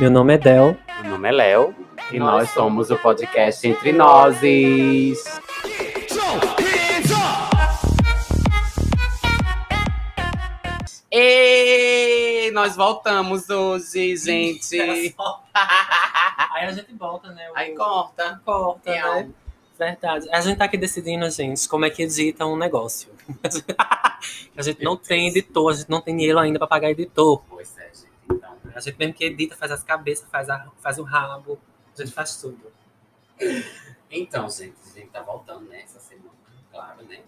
Meu nome é Del. Meu nome é Léo e nós somos o podcast Entre Nozes. E nós voltamos hoje, gente. Aí a gente volta, né? O- Aí corta. corta, né? Verdade. A gente tá aqui decidindo, gente, como é que edita um negócio. a gente não tem editor, a gente não tem dinheiro ainda pra pagar editor. Pois A gente mesmo que edita, faz as cabeças, faz, a, faz o rabo, a gente faz tudo. então, gente, a gente tá voltando, né, essa semana, claro, né?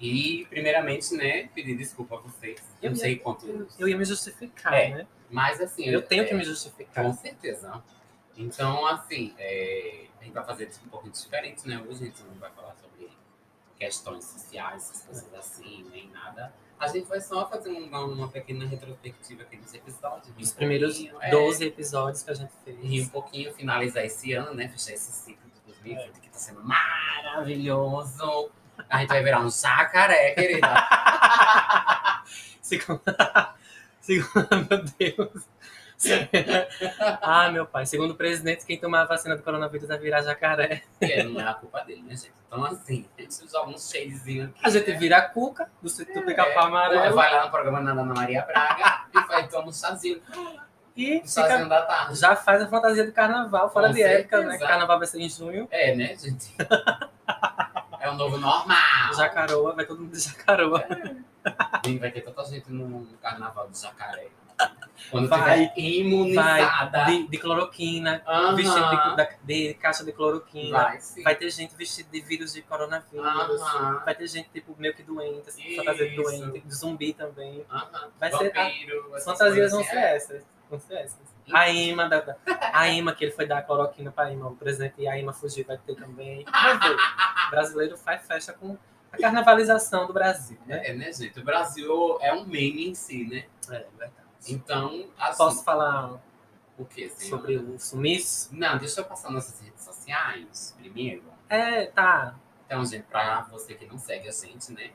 E, primeiramente, né, pedir desculpa a vocês. Eu não Eu- sei quanto. Eu ia me justificar, É. né? Mas, assim. Eu tenho é, que me justificar. Com certeza. Então, assim, é, a gente vai fazer isso um pouquinho diferente, né? Hoje a gente não vai falar sobre questões sociais, essas coisas assim, nem nada. A gente vai só fazer uma, uma pequena retrospectiva aqui dos episódios. Os primeiros é, 12 episódios que a gente fez. um pouquinho, finalizar esse ano, né? Fechar esse ciclo de 2020 que tá sendo maravilhoso. A gente vai virar um jacaré, querida. Segundo... Segundo... Meu Deus. ah, meu pai. Segundo o presidente, quem tomar a vacina do coronavírus vai virar jacaré. E é, não é a culpa dele, né, gente? Então, assim, a gente joga um shadezinho aqui. A gente né? vira a cuca do sítio do pica-pau amarelo. Vai lá no programa da Ana Maria Braga e faz toma um chazinho. E Um chazinho da tarde. já faz a fantasia do carnaval, fora Com de época, né? certeza. Carnaval vai ser em junho. É, né, gente? É o novo normal. Jacaroa, vai todo mundo de jacaroa. E vai ter tanta gente no no carnaval do jacaré. Quando Vai. imunizada. Vai de, de cloroquina, Aham. vestido de, de caixa de cloroquina. Vai. Vai ter gente vestida de vírus de coronavírus. Aham. Vai ter gente, tipo, meio que doente, assim, fantasia de doente, de zumbi também. Aham. Vai ser- Vampiro, As essas fantasias vão ser assim. essas. Vão ser essas. A Ima, da, da- a Ima, que ele foi dar cloroquina pra Ima, o presidente, e a Ima fugiu, vai ter também. O brasileiro faz festa com a carnavalização do Brasil, né? É, né, gente? O Brasil é um meme em si, né? É, verdade. Então, assim, Posso falar o quê, senhora? sobre o sumiço? Não, deixa eu passar nossas redes sociais primeiro. É, tá. Então, gente, pra você que não segue a gente, né?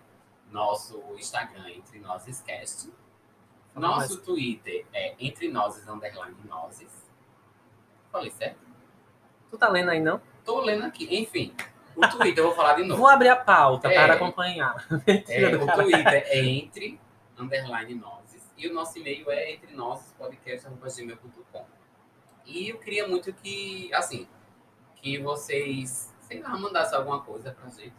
Nosso Instagram é Entre Nozes Cast. Nosso Twitter é Entre Nozes Underline Nozes. Falei certo? Tu tá lendo aí, não? Tô lendo aqui. Enfim, o Twitter eu vou falar de novo. Vou abrir a pauta É. para acompanhar. É, o. Twitter é Entre Underline Nozes. E o nosso e-mail é entre gmail.com. E eu queria muito que, assim, que vocês, sei lá, mandassem alguma coisa pra gente.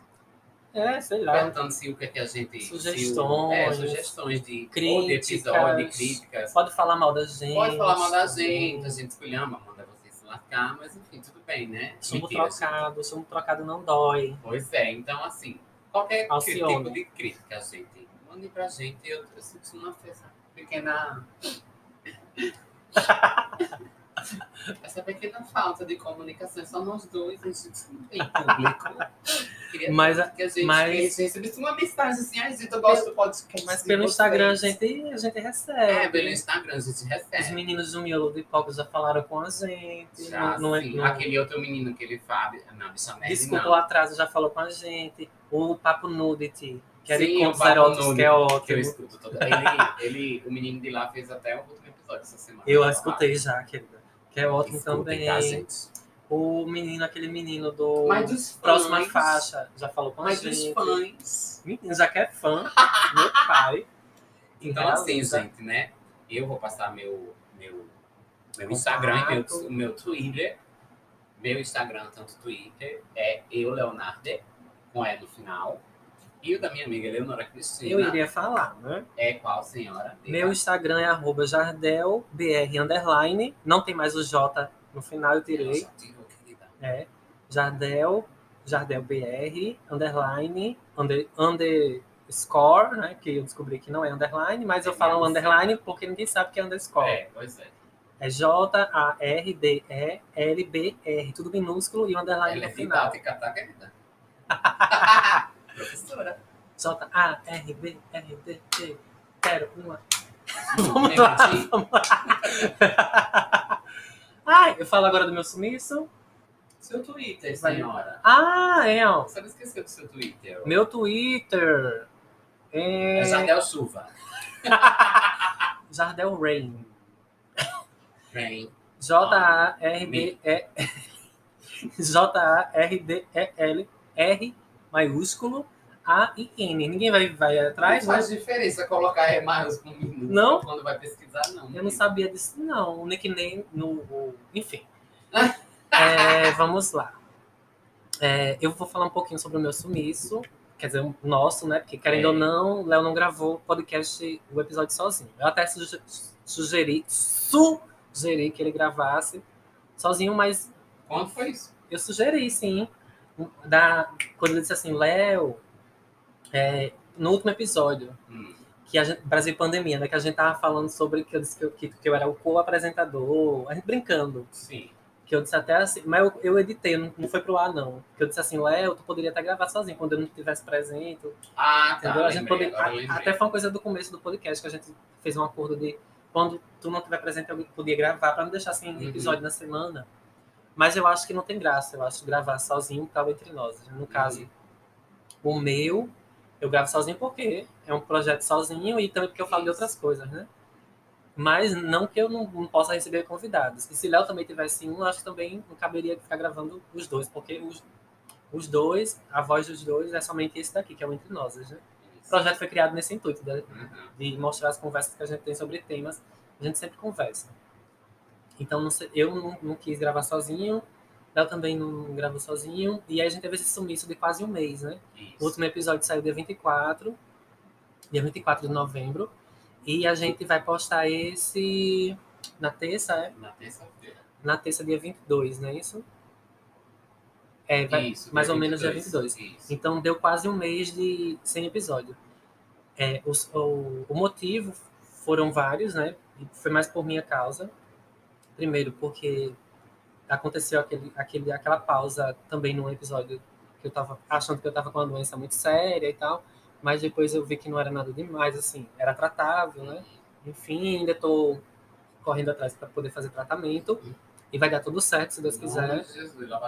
É, sei lá. perguntando se o que, é que a gente. se o- Sugestões, é, sugestões de críticas. de episódio, de críticas. Pode falar mal da gente. Pode falar mal da gente, a gente escolhama, manda vocês se lascar, mas enfim, tudo bem, né? Mentira, gente. trocado, chumbo trocado não dói. Pois é, então assim, qualquer que- Alcione. tipo de crítica, a gente, mande pra gente. Eu, eu sinto uma essa pequena. Essa pequena falta de comunicação, só nós dois, a gente não tem público. Queria Mas que a gente mas- recebesse uma mensagem assim, ai, gente, eu gosto do podcast. Mas pelo vocês." Instagram a gente, a gente recebe. É, pelo Instagram a gente Os recebe. meninos do miolo de coco já falaram com a gente. Já, não, não é- sim. não- Aquele outro menino que ele fala, não, bicha nerd, Desculpa não. o atraso, já falou com a gente. O Papo Nudity, que é de Sim, o contos eróticos, que é que eu ótimo. escuto todo. Ele, ele, o menino de lá fez até o último episódio essa semana. Eu a escutei já, querida. Que é ótimo Escutem, também. tá, gente? O menino, aquele menino do Mas dos fãs. Próxima Faixa, já falou com a Mas dos gente. fãs. Menino, já que é fã, meu pai. Então, assim, gente, né? Eu vou passar meu, meu, meu Instagram e meu, meu Twitter. Meu Instagram, tanto Twitter, é eu, Leonardo, com E no final. E o da minha amiga Leonora Cristina. Eu iria falar, né? É qual, senhora? Diga. Meu Instagram é arroba jardelbr underline. Não tem mais o J no final, eu tirei. Nossa, tirou. É jardel, jardelbr underline, under, underscore, né? Que eu descobri que não é underline, mas eu É falo underline porque ninguém sabe que é underscore. É, pois é. É J-A-R-D-E-L-B-R, tudo minúsculo e o underline Ela é no final. didática, tá, querida? Professora. J-A-R-B-R-D-E, quero uma. Vamos lá, Ai, eu falo agora do meu sumiço. Seu Twitter, Vai. senhora. Ah, é, ó. Você não esqueceu do seu Twitter? Meu Twitter é É Jardel Chuva. Jardel Rain. Rain. J-A-R-D-E... J-A-R-D-E-L R maiúsculo A e N. Ninguém vai, vai atrás, Não né? faz diferença colocar E maiúsculo Não? quando vai pesquisar, não. Eu não sabia disso, não. O nickname no. Enfim. É, vamos lá. É, eu vou falar um pouquinho sobre o meu sumiço. Quer dizer, o nosso, né? Porque, querendo É. ou não, o Léo não gravou o podcast, o episódio sozinho. Eu até suge- sugeri, sugeri que ele gravasse sozinho, mas Quando foi isso? eu sugeri, sim. Da, quando ele disse assim, Léo, é, no último episódio, Hum. que a gente, Brasil Pandemia, né? Que a gente tava falando sobre que eu disse que eu, que, que eu era o co-apresentador, a gente brincando. Sim. Que eu disse até assim, mas eu, eu editei, não, não foi pro ar, não. Que eu disse assim, Léo, tu poderia até gravar sozinho, quando eu não estivesse presente. Ah, tá. Entendeu? a gente lembrei, eu a- até foi uma coisa do começo do podcast, que a gente fez um acordo de quando tu não estiver presente, eu podia gravar, para não deixar assim um Uhum. episódio na semana. Mas eu acho que não tem graça, eu acho gravar sozinho tal entre nós. No caso, Uhum. o meu, eu gravo sozinho porque é um projeto sozinho e também porque eu falo de outras coisas, né? Mas não que eu não, não possa receber convidados. E se Léo também tivesse um, acho que também não caberia ficar gravando os dois, porque os, os dois, a voz dos dois é somente esse daqui, que é o Entre Nós, né? O projeto foi criado nesse intuito, de, Uhum. de mostrar as conversas que a gente tem sobre temas. A gente sempre conversa. Então, não sei- eu não, não quis gravar sozinho, Léo também não gravou sozinho, e aí a gente teve esse sumiço de quase um mês, né? Isso. O último episódio saiu dia 24, dia 24 de novembro, e a gente vai postar esse na terça, é? Na terça-feira. Na terça, dia 22, não é isso? É, vai, Isso, mais ou menos dia 22. Isso. Então deu quase um mês de sem episódio. É, os- o, o motivo foram vários, né? Foi mais por minha causa. Primeiro, porque aconteceu aquele, aquele, aquela pausa também num episódio que eu tava achando que eu tava com uma doença muito séria e tal. Mas depois eu vi que não era nada demais, assim, era tratável, né? Enfim, ainda tô correndo atrás para poder fazer tratamento. E vai dar tudo certo, se Deus quiser.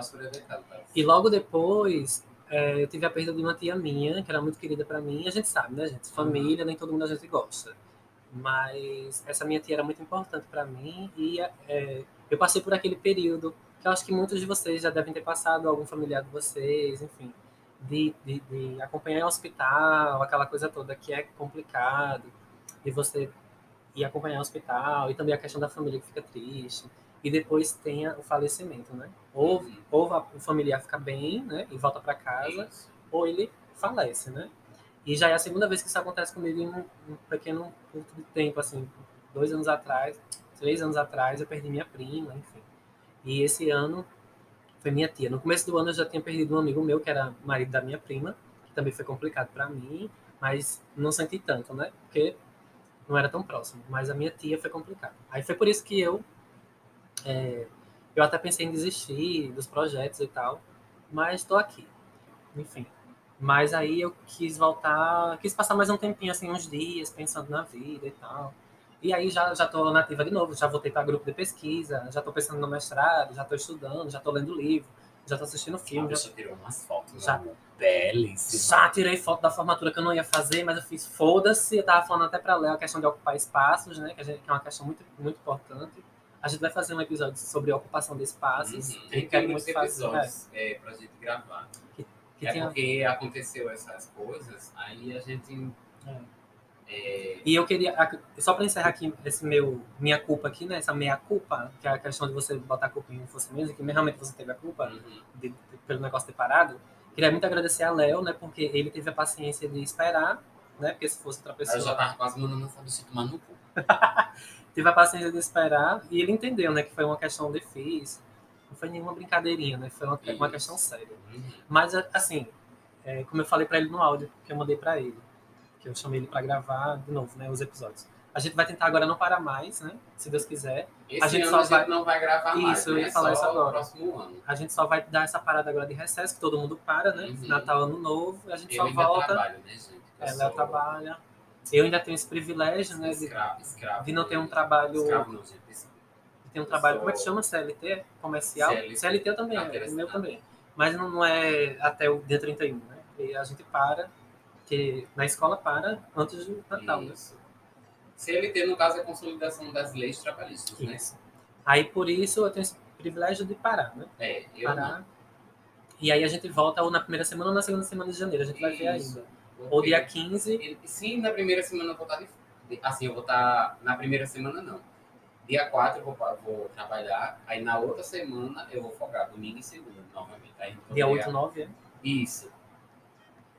sobreviver, tá? E logo depois, é, eu tive a perda de uma tia minha, que era muito querida pra mim. A gente sabe, né, gente? Família, nem todo mundo a gente gosta. Mas essa minha tia era muito importante pra mim e é, eu passei por aquele período que eu acho que muitos de vocês já devem ter passado, algum familiar de vocês, enfim, de, de, de acompanhar em hospital, aquela coisa toda que é complicado, de você ir acompanhar o hospital e também a questão da família que fica triste. E depois tem o falecimento, né? Ou, Uhum. ou a- o familiar fica bem, né? E volta para casa, Isso. ou ele falece, né? E já é a segunda vez que isso acontece comigo em um, um pequeno curto de tempo, assim, dois anos atrás, três anos atrás, eu perdi minha prima, enfim. E esse ano foi minha tia. No começo do ano eu já tinha perdido um amigo meu, que era marido da minha prima, que também foi complicado para mim, mas não senti tanto, né? Porque não era tão próximo. Mas a minha tia foi complicado. Aí foi por isso que eu é, eu até pensei em desistir dos projetos e tal, mas estou aqui. Enfim. Mas aí eu quis voltar, quis passar mais um tempinho, assim, uns dias, pensando na vida e tal. E aí já, já tô nativa de novo, já voltei para grupo de pesquisa, já tô pensando no mestrado, já tô estudando, já tô lendo livro, já tô assistindo A filme, já, bicha tirou umas fotos, Já. Belíssimas. já tirei foto da formatura que eu não ia fazer, mas eu fiz foda-se. Eu tava falando até para Léo a questão de ocupar espaços, né? Que, a gente, que é uma questão muito, muito importante. A gente vai fazer um episódio sobre ocupação de espaços. Uhum. que Tem quero muitos muito fazer. episódios é, pra gente gravar. Que é tinha- porque aconteceu essas coisas, aí a gente. É. é, E eu queria, só para encerrar aqui esse meu, minha culpa aqui, né? Essa meia culpa, que é a questão de você botar a culpa em você mesmo, que realmente você teve a culpa uhum. de- de- pelo negócio ter parado. Queria muito agradecer a Léo, né? Porque ele teve a paciência de esperar, né? Porque se fosse outra Aí eu já pessoa, tava quase mandando essa bicha tomar no cu. teve a paciência de esperar e ele entendeu, né? Que foi uma questão difícil. Não foi nenhuma brincadeirinha, né? Foi uma, uma questão séria. Uhum. Mas, assim, é, como eu falei para ele no áudio que eu mandei para ele, que eu chamei ele para gravar de novo, né? Os episódios. A gente vai tentar agora não parar mais, né? Se Deus quiser. Esse A gente só a gente vai- não vai gravar mais. Isso, eu ia né? falar Só isso agora. próximo ano. A gente só vai dar essa parada agora de recesso, que todo mundo para, né? Uhum. Natal, Ano Novo, a gente Eu só volta. trabalho, né, gente? Eu É, Léo sou trabalha. Eu ainda tenho esse privilégio, né? De, Escravo, escravo. de não ter um trabalho. Escravo não, gente. de ter um trabalho, como é que chama? CLT? Comercial? CLT. CLT eu também, é, o meu também. Mas não, não é até o dia 31, né? E a gente para, que na escola para antes do Natal, né? Isso. CLT, no caso, é a consolidação das leis trabalhistas, né? Isso. Aí por isso eu tenho esse privilégio de parar, né? É, eu Parar. não. E aí a gente volta ou na primeira semana ou na segunda semana de janeiro. A gente vai ver Isso. ainda. Porque- Ou dia 15. E- Sim, na primeira semana eu vou estar de- Assim, eu vou estar. Na primeira semana, não. Dia 4 eu vou, vou trabalhar. Aí na outra semana eu vou folgar, domingo e segunda, novamente. Aí, então, Dia 8, 9. é? Isso.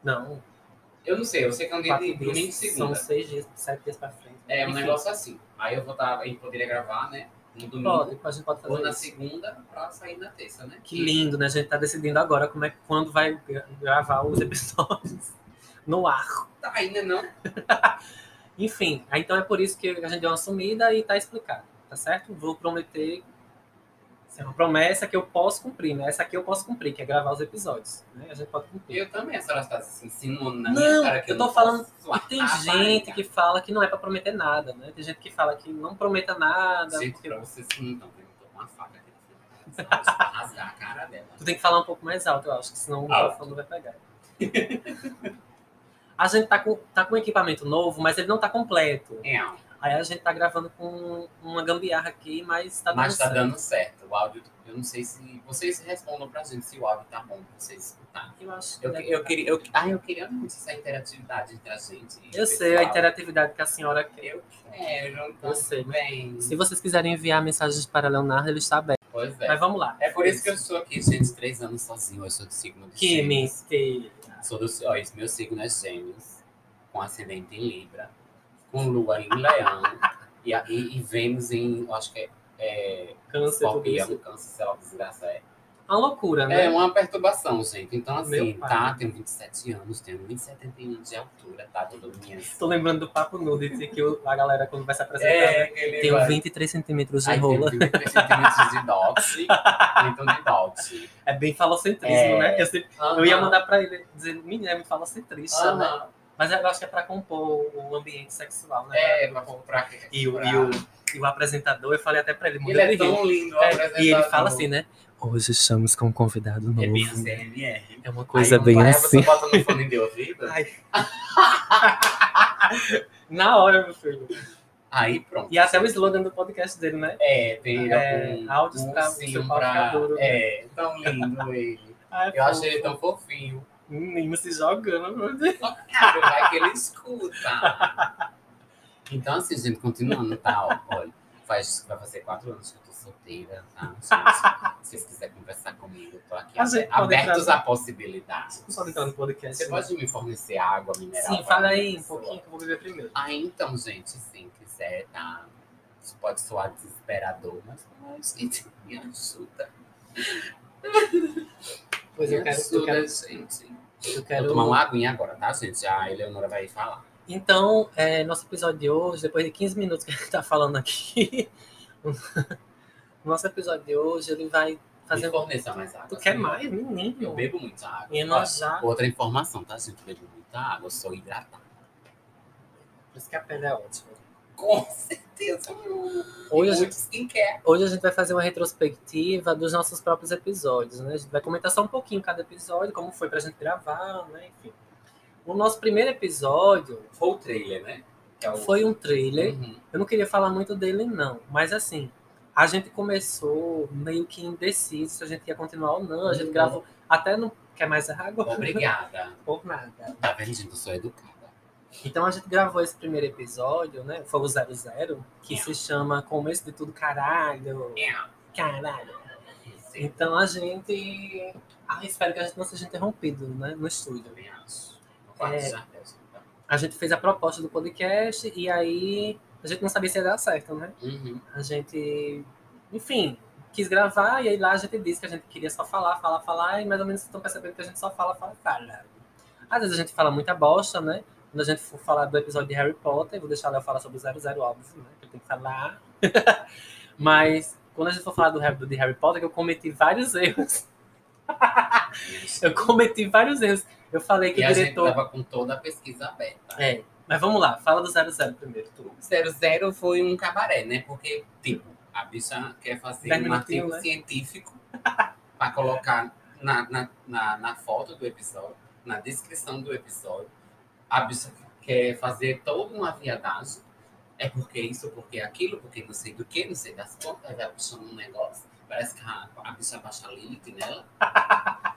Não, Eu não sei, eu sei que é um quatro de domingo e dias. São segunda. seis dias, sete dias pra frente. É um Enfim, negócio assim. Aí eu vou estar. A gente poderia gravar, né? No domingo. Pode, a gente pode Ou fazer na isso. segunda pra sair na terça, né? Que lindo, né? A gente tá decidindo agora como é, quando vai gra- gravar os episódios no ar. Tá ainda não. Enfim, então é por isso que a gente deu uma sumida e tá explicado, tá certo? Vou prometer. Isso é uma promessa que eu posso cumprir, né? Essa aqui eu posso cumprir, que é gravar os episódios. Né? A gente pode cumprir. Eu também, a senhora está se insinuando na minha Não, cara que eu tô não falando- tem gente que fala que não é pra prometer nada, né? Tem gente que fala que não prometa nada. Gente, porque pra vocês que não estão eu com uma faca aqui frente dela, pra rasgar a cara dela. Tu tem que falar um pouco mais alto, eu acho, que senão o microfone não vai pegar. a gente tá com, tá com um equipamento novo, mas ele não tá completo. É, Aí a gente tá gravando com uma gambiarra aqui, mas tá dando mas tá certo. dando certo. O áudio, eu não sei se. Vocês respondam pra gente se o áudio tá bom pra vocês escutarem. Eu acho que Eu, deve eu tá. queria. Eu, ah, eu queria muito essa interatividade entre a gente. Eu sei a interatividade que a senhora quer. Eu quero, então, Eu sei. bem. Se vocês quiserem enviar mensagens para Leonardo, ele está aberto. Pois é. Mas vamos lá. É por isso que eu estou aqui, gente, três anos sozinho. Eu sou do signo de Que Gêmeos. mentira. Sou do. Ó, esse meu signo é Gêmeos, com ascendente em Libra, com Lua em Leão e, e, e Vênus em. eu Acho que é. é Câncer, Escorpião, câncer, sei lá, desgraça é. Uma loucura, né? É uma perturbação, gente. Então, assim, tá, tenho 27 anos, tenho 1,71 de altura, tá? Tudo minhas. Tô lembrando do papo nude, de que o- a galera quando vai se apresentar, É, né? Tenho vai- 23 centímetros de Aí rola. 23 centímetros de dote, então de dote. É bem falocentrismo, É. né? Eu, sempre- eu ia mandar pra ele dizer, menina, me falocentrista, né? Mas eu acho que é pra compor o ambiente sexual, né? É, pra comprar. E o, e, o, e o apresentador, eu falei até pra ele, Ele é tão lindo, É, apresentador. e ele fala assim, né? Hoje estamos com um convidado novo. É bem a CMR. É uma Aí coisa bem vai, assim. Você bota no fone de ouvido, Ai. Na hora, meu filho. aí pronto. E até o slogan do podcast dele, né? É, tem É, algum áudios um pra pra... né? É, tão lindo ele. Ai, Eu achei ele fofo. tão fofinho. Menino se jogando, meu Deus. Cara, vai que ele escuta. Então, assim, gente, continuando, tá? ó, Olha, faz, vai fazer quatro anos que eu tô solteira, tá? Gente, se vocês quiserem conversar comigo, eu tô aqui A gente pode abertos entrar- a possibilidades. Só entrar no podcast. Você né? pode me fornecer água mineral? Sim, pra fala aí um pouquinho que eu vou beber primeiro. Ah, então, gente, se quiser, tá? Isso pode soar desesperador, mas é isso que me ajuda. Pois me eu quero, eu ajuda, quero, gente. Eu Vou quero... tomar uma aguinha agora, tá, gente? A Eleonora vai falar. Então, é, nosso episódio de hoje, depois de 15 minutos que a gente tá falando aqui, o nosso episódio de hoje, ele vai fazer... Me forneça mais água. Tu quer mais, menino? Eu bebo muita água. E nós já... Outra informação, tá, gente? Eu bebo muita água, eu sou hidratado. Por isso que a pele é ótima. Com certeza. Hoje a gente. Hoje a gente vai fazer uma retrospectiva dos nossos próprios episódios, né? A gente vai comentar só um pouquinho cada episódio, como foi pra gente gravar, né? Enfim. O nosso primeiro episódio Foi o trailer, né? É o... foi um trailer. Uhum. Eu não queria falar muito dele, não. Mas assim, a gente começou meio que indeciso se a gente ia continuar ou não. A gente Uhum. gravou até não quer mais água Obrigada. por nada. Tá vendo, gente? Eu sou educada. Então a gente gravou esse primeiro episódio, né? Foi o 00, que É. se chama Começo de Tudo Caralho. É. Caralho. Então a gente. Ah, espero que a gente não seja interrompido né, no estúdio. É. tá? A gente fez a proposta do podcast e aí a gente não sabia se ia dar certo, né? Uhum. A gente, enfim, quis gravar e aí lá a gente disse que a gente queria só falar, falar, falar e mais ou menos vocês estão percebendo que a gente só fala, fala, fala. Às vezes a gente fala muita bosta, né? Quando a gente for falar do episódio de Harry Potter, vou deixar ela falar sobre o 00, óbvio, né? Que eu tenho que falar. Mas quando a gente for falar do Harry, de Harry Potter, que eu cometi vários erros. Eu cometi vários erros. Eu falei que E o a gente diretor. tava com toda a pesquisa aberta. É, mas vamos lá, fala do 00 primeiro, tu. 00 foi um cabaré, né? Porque, tipo, a bicha quer fazer um artigo né? científico para colocar na, na, na, na foto do episódio, na descrição do episódio. A bicha quer fazer toda uma viadagem é porque isso, porque aquilo, porque não sei do que, não sei das contas, aí vai puxando um negócio. Parece que a, a bicha baixa Lilith nela.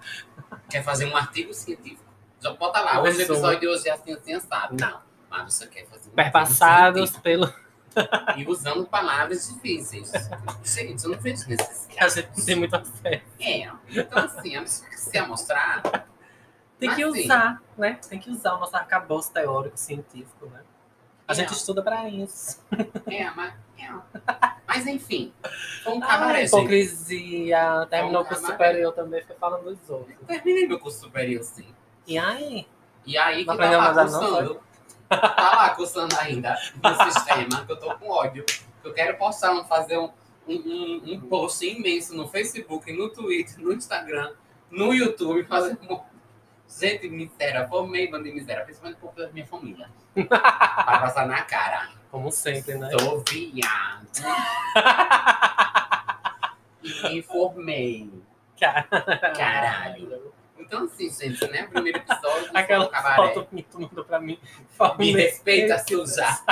Quer fazer um artigo científico. Já bota lá, hoje o episódio de hoje é assim, assim, sabe? Não. Mas você quer fazer um Perpassados pelo. E usando palavras difíceis. Gente, eu não vejo que a necessidade. gente não tem muita fé. É, então assim, a pessoa que se quer mostrar, Tem que Assim. usar, né? Tem que usar o nosso arcabouço teórico, científico, né? A É. gente estuda pra isso. é, mas. É. Mas enfim, um Ah, cabaré, gente. hipocrisia. Terminou o Vamos curso superior também, fica falando dos outros. Terminei meu curso superior, sim. E aí? E aí que Não tá lá não, cursando. tá lá cursando ainda no sistema, que eu tô com ódio. Eu quero postar, um, fazer um, um, um, um post imenso no Facebook, no Twitter, no Instagram, no YouTube, fazer um... Gente, miséria, formei bando de miséria, principalmente por causa da minha família. pra passar na cara. Como sempre, né? Sou viado. e me formei. Caralho. Então, assim, gente, né? Primeiro episódio Aquela foto que tu mandou pra mim. Me respeita, seu já.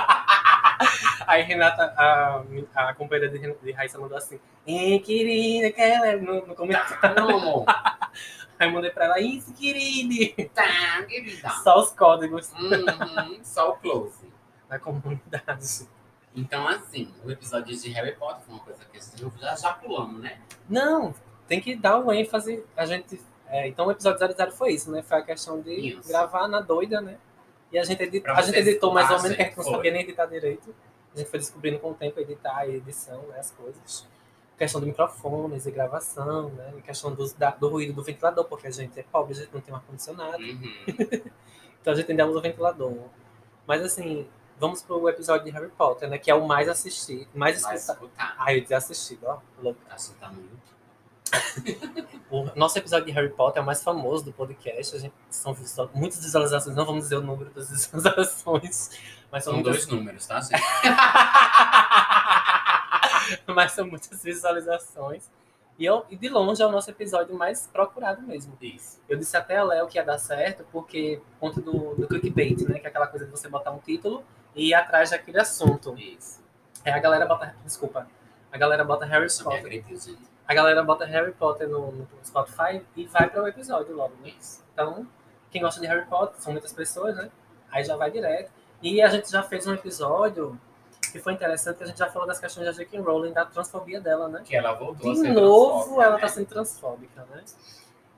Aí Renata, a, a companheira de, de Raíssa mandou assim, Ei, querida, que ela é no, no comentário. Tá, não, amor. Aí eu mandei pra ela, isso, querida. Tá, querida. Só os códigos Uhum, só o close. da comunidade. Então, assim, o episódio de Harry Potter foi uma coisa que a gente já, já pulamos, né? Não, tem que dar o ênfase. A gente. é, então o episódio 00 foi isso, né? Foi a questão de Isso. gravar na doida, né? E a gente, edit... A gente editou mais ou menos, escutarem, que a gente não sabia nem editar direito. A gente foi descobrindo com o tempo editar e edição, né? As coisas. Questão de microfones e gravação, né? Questão dos- da- do ruído do ventilador, porque a gente é pobre, a gente não tem um ar-condicionado. Uhum. Então a gente ainda usa o ventilador. Mas assim, vamos pro episódio de Harry Potter, né? Que é o mais assistido, mais escutado. Ah, eu disse assistido, ó. louco. Tá no. O nosso episódio de Harry Potter é o mais famoso do podcast. A gente, são muitas visualizações, não vamos dizer o número das visualizações, mas são, São muitas, dois números, tá? mas são muitas visualizações. E, eu, e de longe é o nosso episódio mais procurado mesmo. Isso. Eu disse até a Léo que ia dar certo, porque por conta do, do clickbait, né? Que é aquela coisa de você botar um título e ir atrás daquele assunto. Isso. É, a galera bota. Desculpa. A galera bota Harry me Potter. A galera bota Harry Potter no, no Spotify e vai para o episódio logo, né? Isso. Então, quem gosta de Harry Potter, são muitas pessoas, né? Aí já vai direto. E a gente já fez um episódio que foi interessante, que a gente já falou das questões da J.K. Rowling, da transfobia dela, né? Que ela voltou a De novo, ela né? tá sendo transfóbica, né?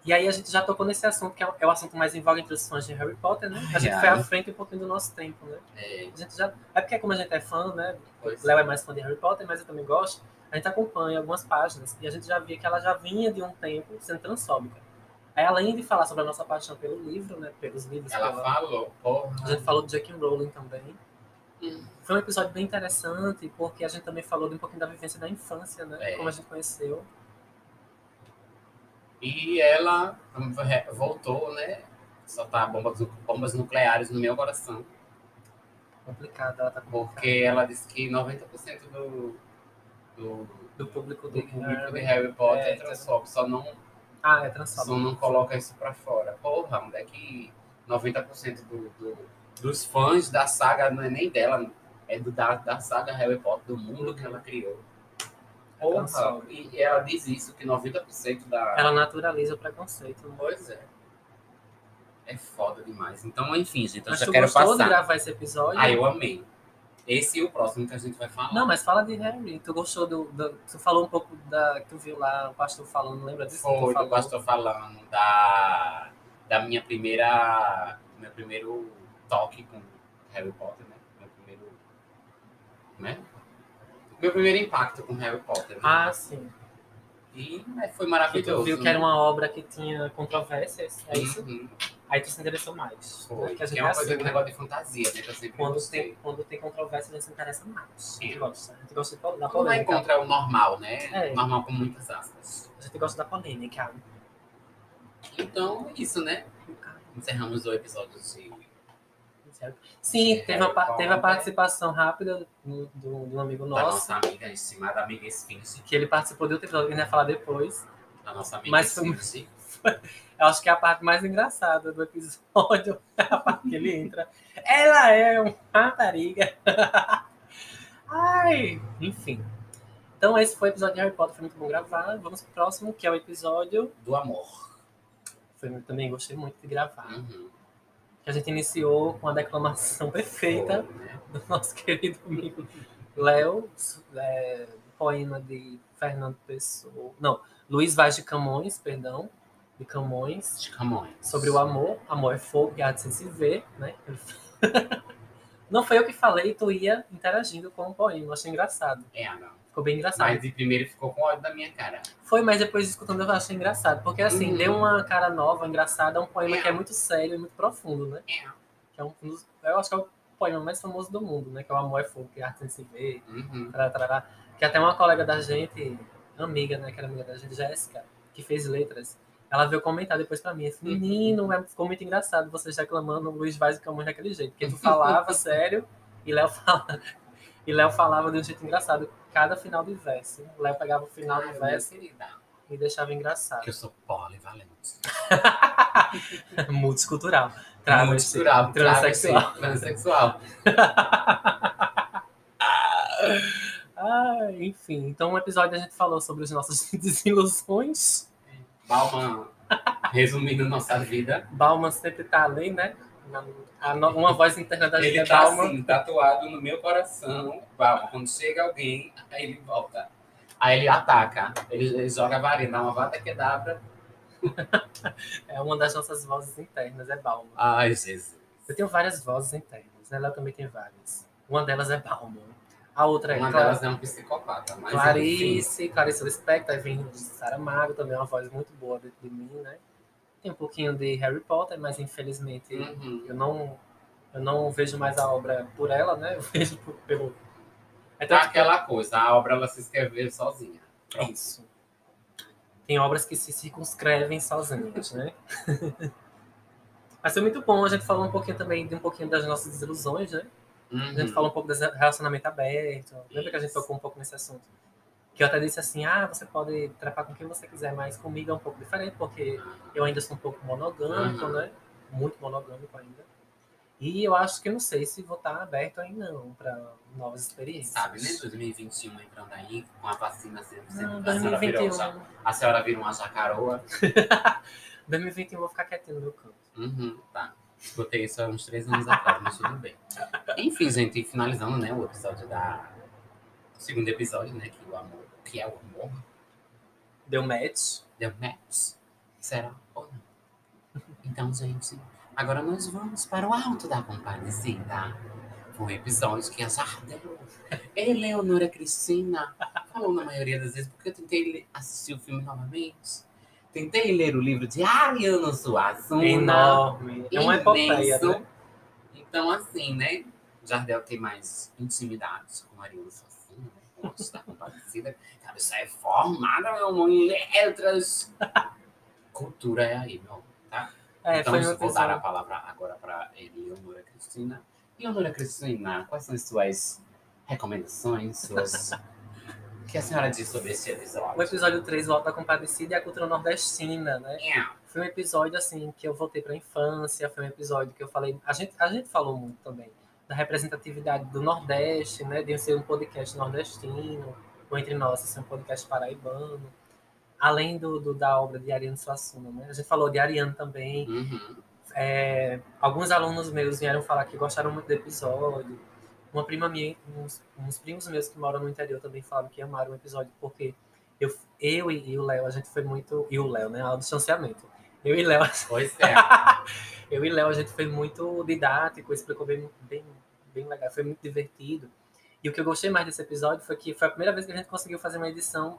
E aí a gente já tocou nesse assunto, que é o- é o assunto mais em voga entre os fãs de Harry Potter, né? A gente foi à frente um pouquinho do nosso tempo, né? É, A gente já... É porque como a gente é fã, né? pois Léo é mais fã de Harry Potter, mas eu também gosto. A gente acompanha algumas páginas e a gente já via que ela já vinha de um tempo sendo transfóbica. Aí, além de falar sobre a nossa paixão pelo livro, né? Pelos livros, Ela pela- falou, porra. a gente falou de J.K. Rowling também. Foi um episódio bem interessante, porque a gente também falou um pouquinho da vivência da infância, né? É. Como a gente conheceu. E ela voltou, né? Soltar bombas, bombas nucleares no meu coração. Complicado, ela tá complicada. Porque ela disse que 90% do, do, do público do de público de Harry. Potter É, é transfóbico, só não, Ah, é só transfóbico. não coloca isso pra fora. Porra, onde é que 90% do, do, dos fãs da saga não é nem dela, é do, da, da saga Harry Potter, do mundo que ela criou. Porra, transfóbico. e ela diz isso, que 90% da. Ela naturaliza o preconceito. Né? Pois é. É foda demais. Então, enfim, gente, eu Mas já quero gostou de passar. gravar esse episódio? Ah, eu amei. Esse e o próximo que a gente vai falar. Não, mas fala de Harry. Tu gostou do, do- Tu falou um pouco da. Que tu viu lá o pastor falando, lembra disso? que tu Foi falou? do pastor falando da, da minha primeira. Meu primeiro toque com Harry Potter, né? Meu primeiro. Né? Meu primeiro impacto com Harry Potter. né? Ah, sim. E é, foi maravilhoso. tu viu que era uma obra que tinha controvérsias, é isso? Uhum, Aí tu se interessou mais. foi. Que gente é uma é coisa assim, de né? negócio de fantasia, né? Que Quando gostei. tem, quando tem controvérsia, a gente se interessa mais. A gente Sim. gosta. A gente gosta da Não vai polêmica. encontrar o normal, né? É. Normal com muitas aspas. A gente gosta da polêmica. Então, é isso, né? Encerramos o episódio de. Sim, teve a, pa- Harry teve a Potter. participação rápida do, do, do amigo Da nosso, nossa amiga, estimada amiga Esfinge. que ele participou de outro episódio que a gente vai falar depois. Da nossa amiga Mas Esfinge. Eu acho que é a parte mais engraçada do episódio é a parte que ele entra. Ela é uma rapariga. Ai, enfim. Então esse foi o episódio de Harry Potter, foi muito bom gravar. Vamos pro próximo, que é o episódio. Do amor. Foi, também gostei muito de gravar. Uhum. Que a gente iniciou com a declamação perfeita do nosso querido amigo Léo, é, poema de Fernando Pessoa. Não, Luiz Vaz de Camões, perdão, de Camões, De Camões. sobre o amor. Amor é fogo e há de se ver, né? Não foi eu que falei, tu ia interagindo com o poema. Achei engraçado. É, não. Ficou bem engraçado. Mas de primeiro ficou com ódio da minha cara. Foi, mas depois escutando eu achei engraçado. Porque assim, Uhum. deu uma cara nova, engraçada, um poema É. que é muito sério e muito profundo, né? É. Que é um dos, eu acho que é o poema mais famoso do mundo, né? Que é o Amor é Fogo, que a arte sem se ver, Uhum. Que até uma colega da gente, amiga, né? Que era amiga da gente, Jéssica, que fez letras, ela veio comentar depois pra mim, assim, menino, é- ficou muito engraçado vocês reclamando o Luiz Vaz e Camões daquele jeito. Porque tu falava sério e Léo falava, e Léo falava de um jeito engraçado. Cada final de verso. Léo pegava o final Ai, do verso querida. e deixava engraçado. Que eu sou polivalente. Multicultural. Travesti, Multicultural, Transexual. travesti, Transexual. Ah, enfim, então um episódio a gente falou sobre as nossas desilusões. Bauman, resumindo nossa vida. Bauman sempre tá ali, né? Uma voz interna Ele tá Bauman. assim, tatuado no meu coração. Bauman, quando chega alguém, aí ele volta. Aí ele ataca. Ele, ele joga a varinha, dá uma vada quedabra. É uma das nossas vozes internas, é Bauman. Ai, Jesus. Eu tenho várias vozes internas, né? Ela também tem várias. Uma delas é Bauman. A outra é Uma Cla- delas é um psicopata. Mas enfim. Clarice, Clarice Lispector, aí vem de Saramago, também é uma voz muito boa de, de mim, né? Tem um pouquinho de Harry Potter, mas infelizmente Uhum. eu não eu não vejo mais a obra por ela, né? Eu vejo por- pelo é Tá que- aquela coisa, a obra ela se escreveu sozinha. Pronto. isso. Tem obras que se circunscrevem sozinhas, né? Mas foi muito bom, a gente falou um pouquinho também de um pouquinho das nossas desilusões, né? A gente Uhum. falou um pouco desse relacionamento aberto. Lembra que a gente Isso. tocou um pouco nesse assunto? Que eu até disse assim, ah, você pode trapar com quem você quiser, mas comigo é um pouco diferente, porque eu ainda sou um pouco monogâmico, Uhum. né? Muito monogâmico ainda. E eu acho que não sei se vou estar aberto aí não, para novas experiências. Sabe, né? 2021 entrando aí, com a vacina sendo Não, a senhora virou, 2021. já- a senhora vira uma jacaroa. 2021 eu vou ficar quietinho no meu canto. Uhum, tá. Escutei isso há uns três anos atrás, mas tudo bem. Enfim, gente, finalizando, né, o episódio da... O segundo episódio, né, que o amor... Que é o amor. Deu match. Deu match. Será ou não? Então, gente, agora nós vamos para o Alto da Compadecida. Um episódio que a Jardel, Eleonora Cristina, falou na maioria das vezes, porque eu tentei assistir o filme novamente. Tentei ler o livro de Ariano Suassuna. Enorme. É uma epopeia, né? Então, assim, né? Jardel tem mais intimidade com Ariano Suassuna, né? Com da Compadecida. Isso é formada, meu amor, em letras. Cultura é aí, meu. Tá? É, então, vou dar a palavra agora para Eleonora Cristina. Eleonora Cristina, quais são as suas recomendações, suas... o que a senhora diz sobre esse episódio? O episódio 3, Volta da Compadecida e a cultura nordestina, né? É. Foi um episódio assim que eu voltei para a infância, foi um episódio que eu falei, a gente a gente falou muito também da representatividade do Nordeste, né, de ser um podcast nordestino, ou entre nós ser um podcast paraibano, além do, do- da obra de Ariano Suassuna, né? A gente falou de Ariano também. Uhum. É, alguns alunos meus vieram falar que gostaram muito do episódio. Uma prima minha, uns, uns primos meus que moram no interior também falaram que amaram o episódio porque eu, eu e, e o Léo, a gente foi muito. E o Léo, né? Ao distanciamento. Eu e Léo, Pois é. eu e Léo, a gente foi muito didático, explicou bem, bem, bem legal, foi muito divertido. E o que eu gostei mais desse episódio foi que foi a primeira vez que a gente conseguiu fazer uma edição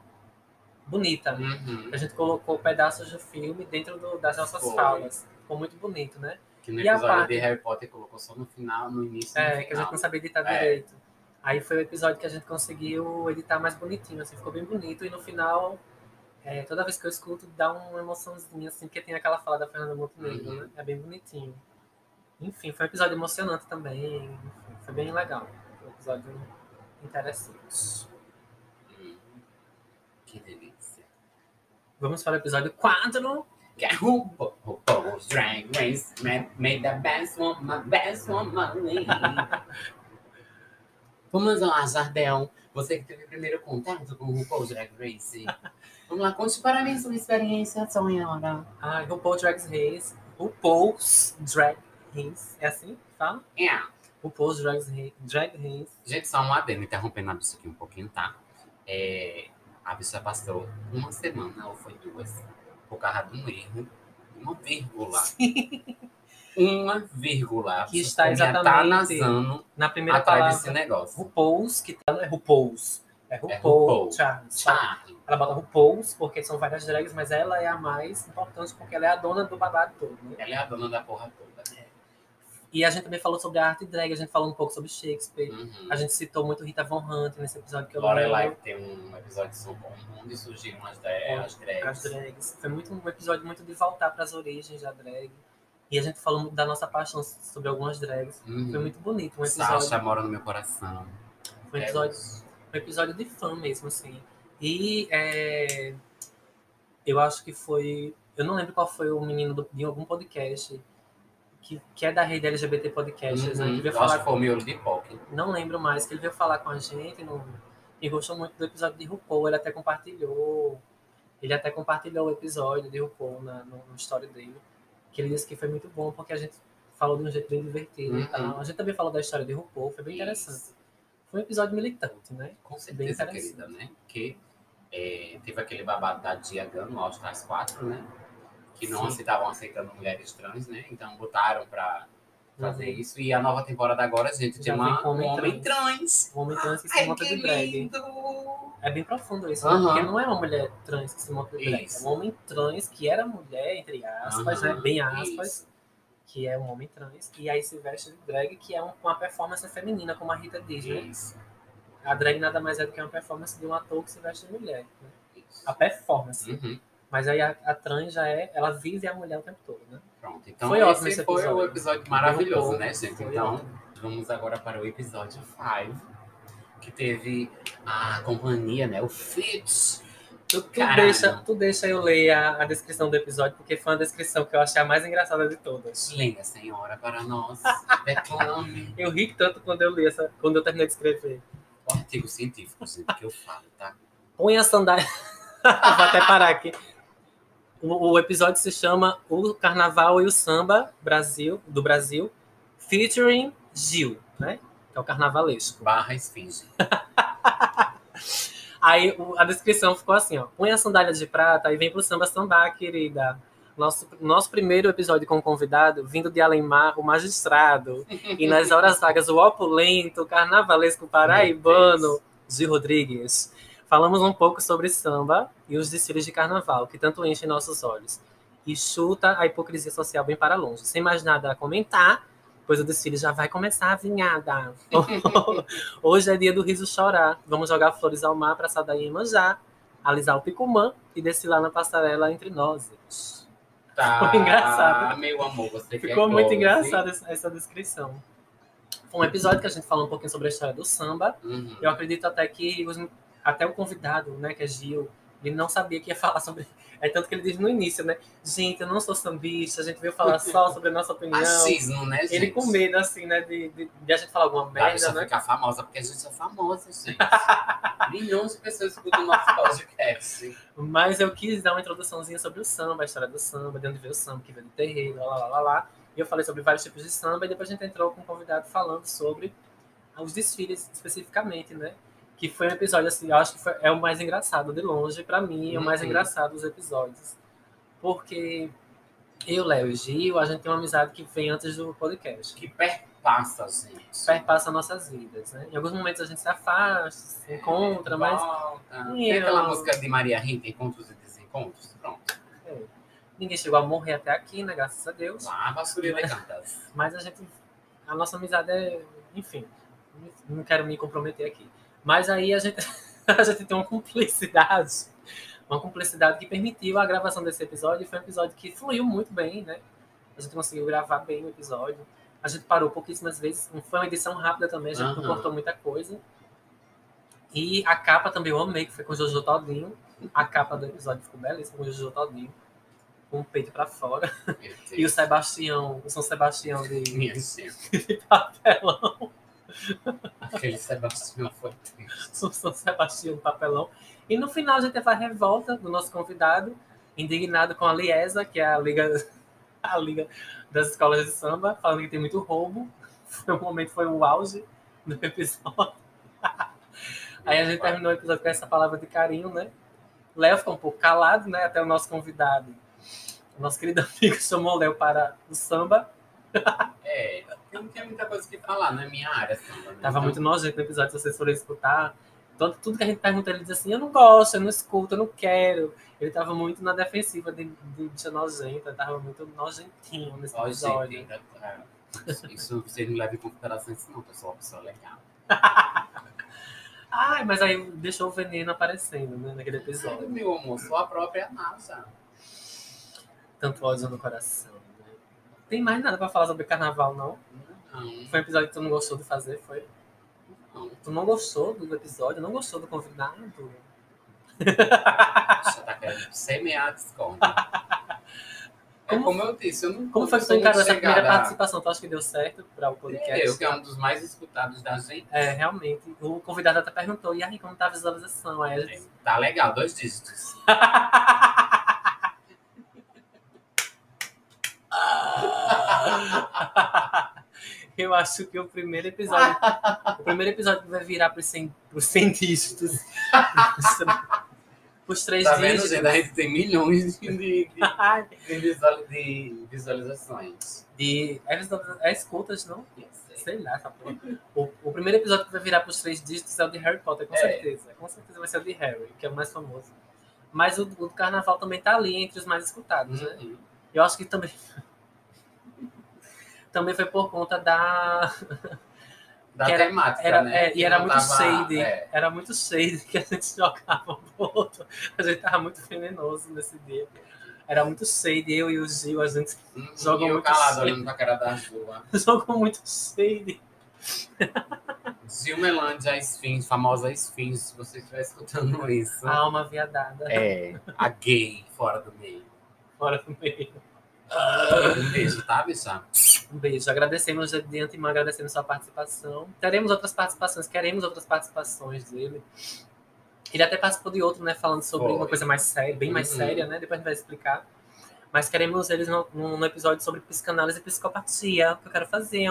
bonita. Uhum. A gente colocou pedaços do filme dentro do- das nossas Foi. falas. Ficou muito bonito, né? Que no E a episódio parte- de Harry Potter colocou só no final, no início e no É, que a gente não sabia editar É. direito. Aí foi o episódio que a gente conseguiu editar mais bonitinho, assim, ficou bem bonito. E no final, é, toda vez que eu escuto, dá uma emoçãozinha, assim, porque tem aquela fala da Fernanda Montenegro, Uhum. né? É bem bonitinho. Enfim, foi um episódio emocionante também. Enfim, foi bem legal. Foi um episódio interessante. Hum. Que delícia. Vamos para o episódio 4. Que é RuPaul- RuPaul's Drag Race made, the best woman, best woman win. Vamos lá, Jardel. Você que teve o primeiro contato com o RuPaul Drag Race. Vamos lá, conte para mim sua experiência, senhora. Ah, RuPaul Drag Race. RuPaul's Drag Race. É assim fala? É. RuPaul's Drag Race. Drag Race. Gente, só um adendo, interrompendo a bicha aqui um pouquinho, tá? É, a bicha passou uma semana, ou foi duas, por causa de um erro, uma vírgula. uma vírgula. Que está exatamente atanazando Na primeira atrás palavra. desse negócio. RuPaul's, que tá, é RuPaul's. É É RuPaul, RuPaul. Charles. Charlie. Ela bota RuPaul's, porque são várias drags, mas ela é a mais importante, porque ela é a dona do babado todo, né? Ela é a dona da porra toda. E a gente também falou sobre a arte drag, a gente falou um pouco sobre Shakespeare. Uhum. A gente citou muito Rita Von Hunt nesse episódio que eu Lorelai tem um episódio sobre onde surgiram as, dra- as drags. As drags. Foi muito, um episódio muito de voltar para as origens da drag. E a gente falou da nossa paixão sobre algumas drags. Uhum. Foi muito bonito. Um episódio, Sasha mora no meu coração. foi um episódio, um episódio de fã mesmo, assim. E é, eu acho que foi. Eu não lembro qual foi o menino do- de algum podcast. Que, que é da rede LGBT Podcasts, né? Uhum. Que veio falar foi o de POC. não lembro mais, que ele veio falar com a gente no, e gostou muito do episódio de RuPaul, ele até compartilhou, ele até compartilhou o episódio de RuPaul na, no, no story dele, que ele disse que foi muito bom, porque a gente falou de um jeito bem divertido e Uhum. tal. A gente também falou da história de RuPaul, foi bem interessante. Foi um episódio militante, né? Com Bem certeza, interessante. querida, né? Porque é, teve aquele babado da Diagan no All Stars 4, né? Que não estavam aceitando mulheres trans, né? Então botaram pra fazer Uhum. isso. E a nova temporada agora, gente, uma, com um homem trans. Um homem trans que se Ai, monta que de drag. lindo! É bem profundo isso, né? Aham. Porque não é uma mulher trans que se monta de drag. Isso. É um homem trans que era mulher, entre aspas, né? Aham, Bem aspas. isso. que é um homem trans, e aí se veste de drag, que é um- uma performance feminina, como a Rita diz, né? Isso, A drag nada mais é do que uma performance de um ator que se veste de mulher. né? A performance. Uhum. Mas aí a, a trans já é, ela vive a mulher o tempo todo, né? Pronto, então Foi ótimo esse esse foi o episódio. episódio maravilhoso, né, gente? Então, ótimo. vamos agora para o episódio 5, que teve a companhia, né? O Fitch. Tu, tu deixa, tu deixa eu ler a, a descrição do episódio, porque foi uma descrição que eu achei a mais engraçada de todas. Leia, senhora, para nós. Reclame. Eu ri tanto quando eu li essa, quando eu terminei de escrever. O artigo científico, gente, que eu falo, tá? Põe a sandália. Vou até parar aqui. O, o episódio se chama O Carnaval e o Samba Brasil, do Brasil, featuring Gil, né? Que é o carnavalesco. Barra esfinge. Aí a descrição ficou assim, ó. Põe a sandália de prata e vem pro samba sambar, querida. Nosso, nosso primeiro episódio com o convidado, vindo de Alemar, o magistrado. E nas horas vagas, o opulento, carnavalesco paraibano, Gil Rodrigues. Falamos um pouco sobre samba e os desfiles de carnaval, que tanto enchem nossos olhos. E chuta a hipocrisia social bem para longe. Sem mais nada a comentar, pois o desfile já vai começar, vinhada. Hoje é dia do riso chorar. Vamos jogar flores ao mar para saudar Iemanjá, alisar o picumã e desfilar na passarela entre nós. Tá. Foi engraçado. Meu amor, você Ficou muito engraçada essa, essa descrição. Foi um episódio que a gente falou um pouquinho sobre a história do samba. Uhum. Eu acredito até que os- até o convidado, né, que é Gil, ele não sabia que ia falar sobre. É tanto que ele diz no início, né? Gente, eu não sou sambista, a gente veio falar só sobre a nossa opinião. Achismo, né, gente? Ele com medo, assim, né, de, de, de a gente falar alguma merda, deixa né? ficar famosa, porque a gente é famosa, gente. Milhões de pessoas escutam o nosso podcast. Mas eu quis dar uma introduçãozinha sobre o samba, a história do samba, de onde veio o samba, que veio do terreiro, lá, lá, lá, lá. E eu falei sobre vários tipos de samba, e depois a gente entrou com um convidado falando sobre os desfiles especificamente, né? Que foi um episódio, assim, eu acho que foi, é o mais engraçado de longe, pra mim, é o mais Uhum. engraçado dos episódios. Porque eu, Léo e Gil, a gente tem uma amizade que vem antes do podcast. Que perpassa, gente. Perpassa nossas vidas, né? Em alguns momentos a gente se afasta, se encontra, mas Volta. Eu- Tem aquela música de Maria Rita, Encontros e Desencontros? Pronto. é, ninguém chegou a morrer até aqui, né? Graças a Deus. Vassoura de cantas. Mas a gente. A nossa amizade é. Enfim. Não quero me comprometer aqui. Mas aí a gente, a gente tem uma cumplicidade. Uma cumplicidade que permitiu a gravação desse episódio. E foi um episódio que fluiu muito bem, né? A gente conseguiu gravar bem o episódio. A gente parou pouquíssimas vezes. Foi uma edição rápida também, a gente não Aham. cortou muita coisa. E a capa também eu amei, que foi com o Jojo Todinho. A capa do episódio ficou belíssima com o Jojo Todinho. Com o peito pra fora. E o. Sebastião, o São Sebastião de, de papelão. Aquele Sebastião foi triste. São Sebastião papelão. E no final a gente teve a revolta do nosso convidado, indignado com a Liesa, que é a liga, a liga das escolas de samba, falando que tem muito roubo. Foi um momento, foi o auge do episódio. Aí a gente terminou o episódio com essa palavra de carinho, né? Léo ficou um pouco calado, né? Até o nosso convidado, o nosso querido amigo, chamou o Léo para o samba. É, eu não tinha muita coisa que falar, não é minha área samba. Né? Tava Então, muito nojento no episódio, se vocês forem escutar. Todo, tudo que a gente pergunta, ele diz assim: eu não gosto, eu não escuto, eu não quero. Ele tava muito na defensiva de, de bicha nojenta, tava muito nojentinho nesse Ó, episódio. gente, ainda tá- isso, vocês não levam em consideração isso não, uma pessoa legal. Ai, mas aí deixou o veneno aparecendo, né, naquele episódio. meu amor, sou a própria NASA. Tanto ódio no coração. Tem mais nada pra falar sobre carnaval, não? Não, Foi um episódio que tu não gostou de fazer, foi? não. Tu não gostou do episódio, não gostou do convidado? Você tá querendo semear a discórdia. É Como- como eu disse, eu não Como foi que tu encarou essa primeira chegada- participação? Tu acha que deu certo para o podcast? Eu, que é um dos mais escutados da gente. É, realmente. O convidado até perguntou, e aí, como tá a visualização? Aí a gente... Tá legal, dois dígitos. Eu acho que o primeiro episódio. o primeiro episódio que vai virar pros 100, pros 100 dígitos. Os três Tá vendo, dígitos. gente? A gente tem milhões de, de, de visual- de visualizações. De. É, é escutas, não? Sei lá, essa porra. O, o primeiro episódio que vai virar pros três dígitos é o de Harry Potter, com É. certeza. Com certeza vai ser o de Harry, que é o mais famoso. Mas o, o do carnaval também tá ali entre os mais escutados, né? Uhum. Eu acho que também. também foi por conta da. Da Que era- temática, Era, né? é, e era muito tava- shade. é. Era muito shade que a gente jogava um outro. A gente tava muito venenoso nesse dia. Era muito shade. Eu e o Gil, a gente. Jogam e eu muito calado cedo. olhando pra cara da Jua. jogou muito shade. Esfinge, famosa Esfinge, se você estiver escutando isso. A alma viadada. É, a gay fora do meio. Fora do meio. Um beijo, tá, bicha? Um beijo. Agradecemos de antemão, agradecemos sua participação. Teremos outras participações, queremos outras participações dele. Ele até participou de outro, né? Falando sobre Foi. uma coisa mais séria, bem mais Uhum. séria, né? Depois a gente vai explicar. Mas queremos eles no, no- episódio sobre psicanálise e psicopatia, que eu quero fazer.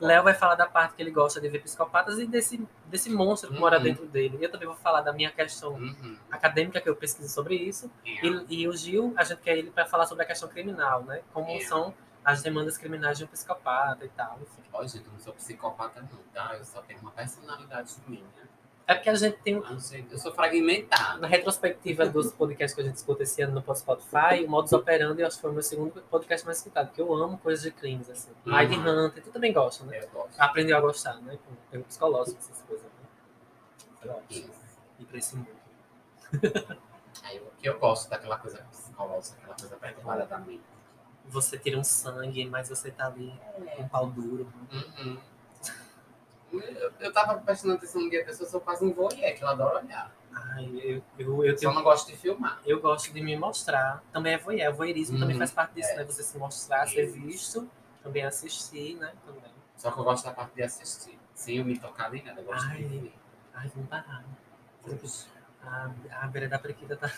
Léo vai falar da parte que ele gosta de ver psicopatas e desse, desse monstro que Uhum. mora dentro dele. Eu também vou falar da minha questão Uhum. acadêmica, que eu pesquiso sobre isso. É. E, e o Gil, a gente quer ele para falar sobre a questão criminal, né? Como É. são as demandas criminais de um psicopata e tal, enfim. Ó, gente, eu não sou psicopata, não, tá? Eu só tenho uma personalidade minha. É porque a gente tem, Eu sou- Eu sou fragmentada. na retrospectiva dos podcasts que a gente escuta esse ano no Spotify, o Modus Operandi, eu acho que foi o meu segundo podcast mais escutado, porque eu amo coisas de crimes, assim. Uhum. Mind Hunter, tu também gosta, né? Eu gosto. Aprendeu a gostar, né? Com psicológico, essas coisas, né? Isso. E pra esse mundo. Aí, o que eu gosto daquela coisa psicológica, aquela coisa perturbada da mente. Você tira um sangue, mas você tá ali com um pau duro. Uhum. Eu, tava prestando atenção no dia desse, eu sou quase um voyeur, que eu adoro olhar. Ai, eu, eu, eu só tenho não gosto de filmar. eu gosto de me mostrar. Também é voyeur. Voyeurismo também Uhum. faz parte disso, É. né? Você se mostrar, ser Isso. visto, também assistir, né? Também. Só que eu gosto da parte de assistir. Sem eu me tocar nem nada, eu gosto Ai. de ver. Ai, vamos parar. A, a beira da prequita tá.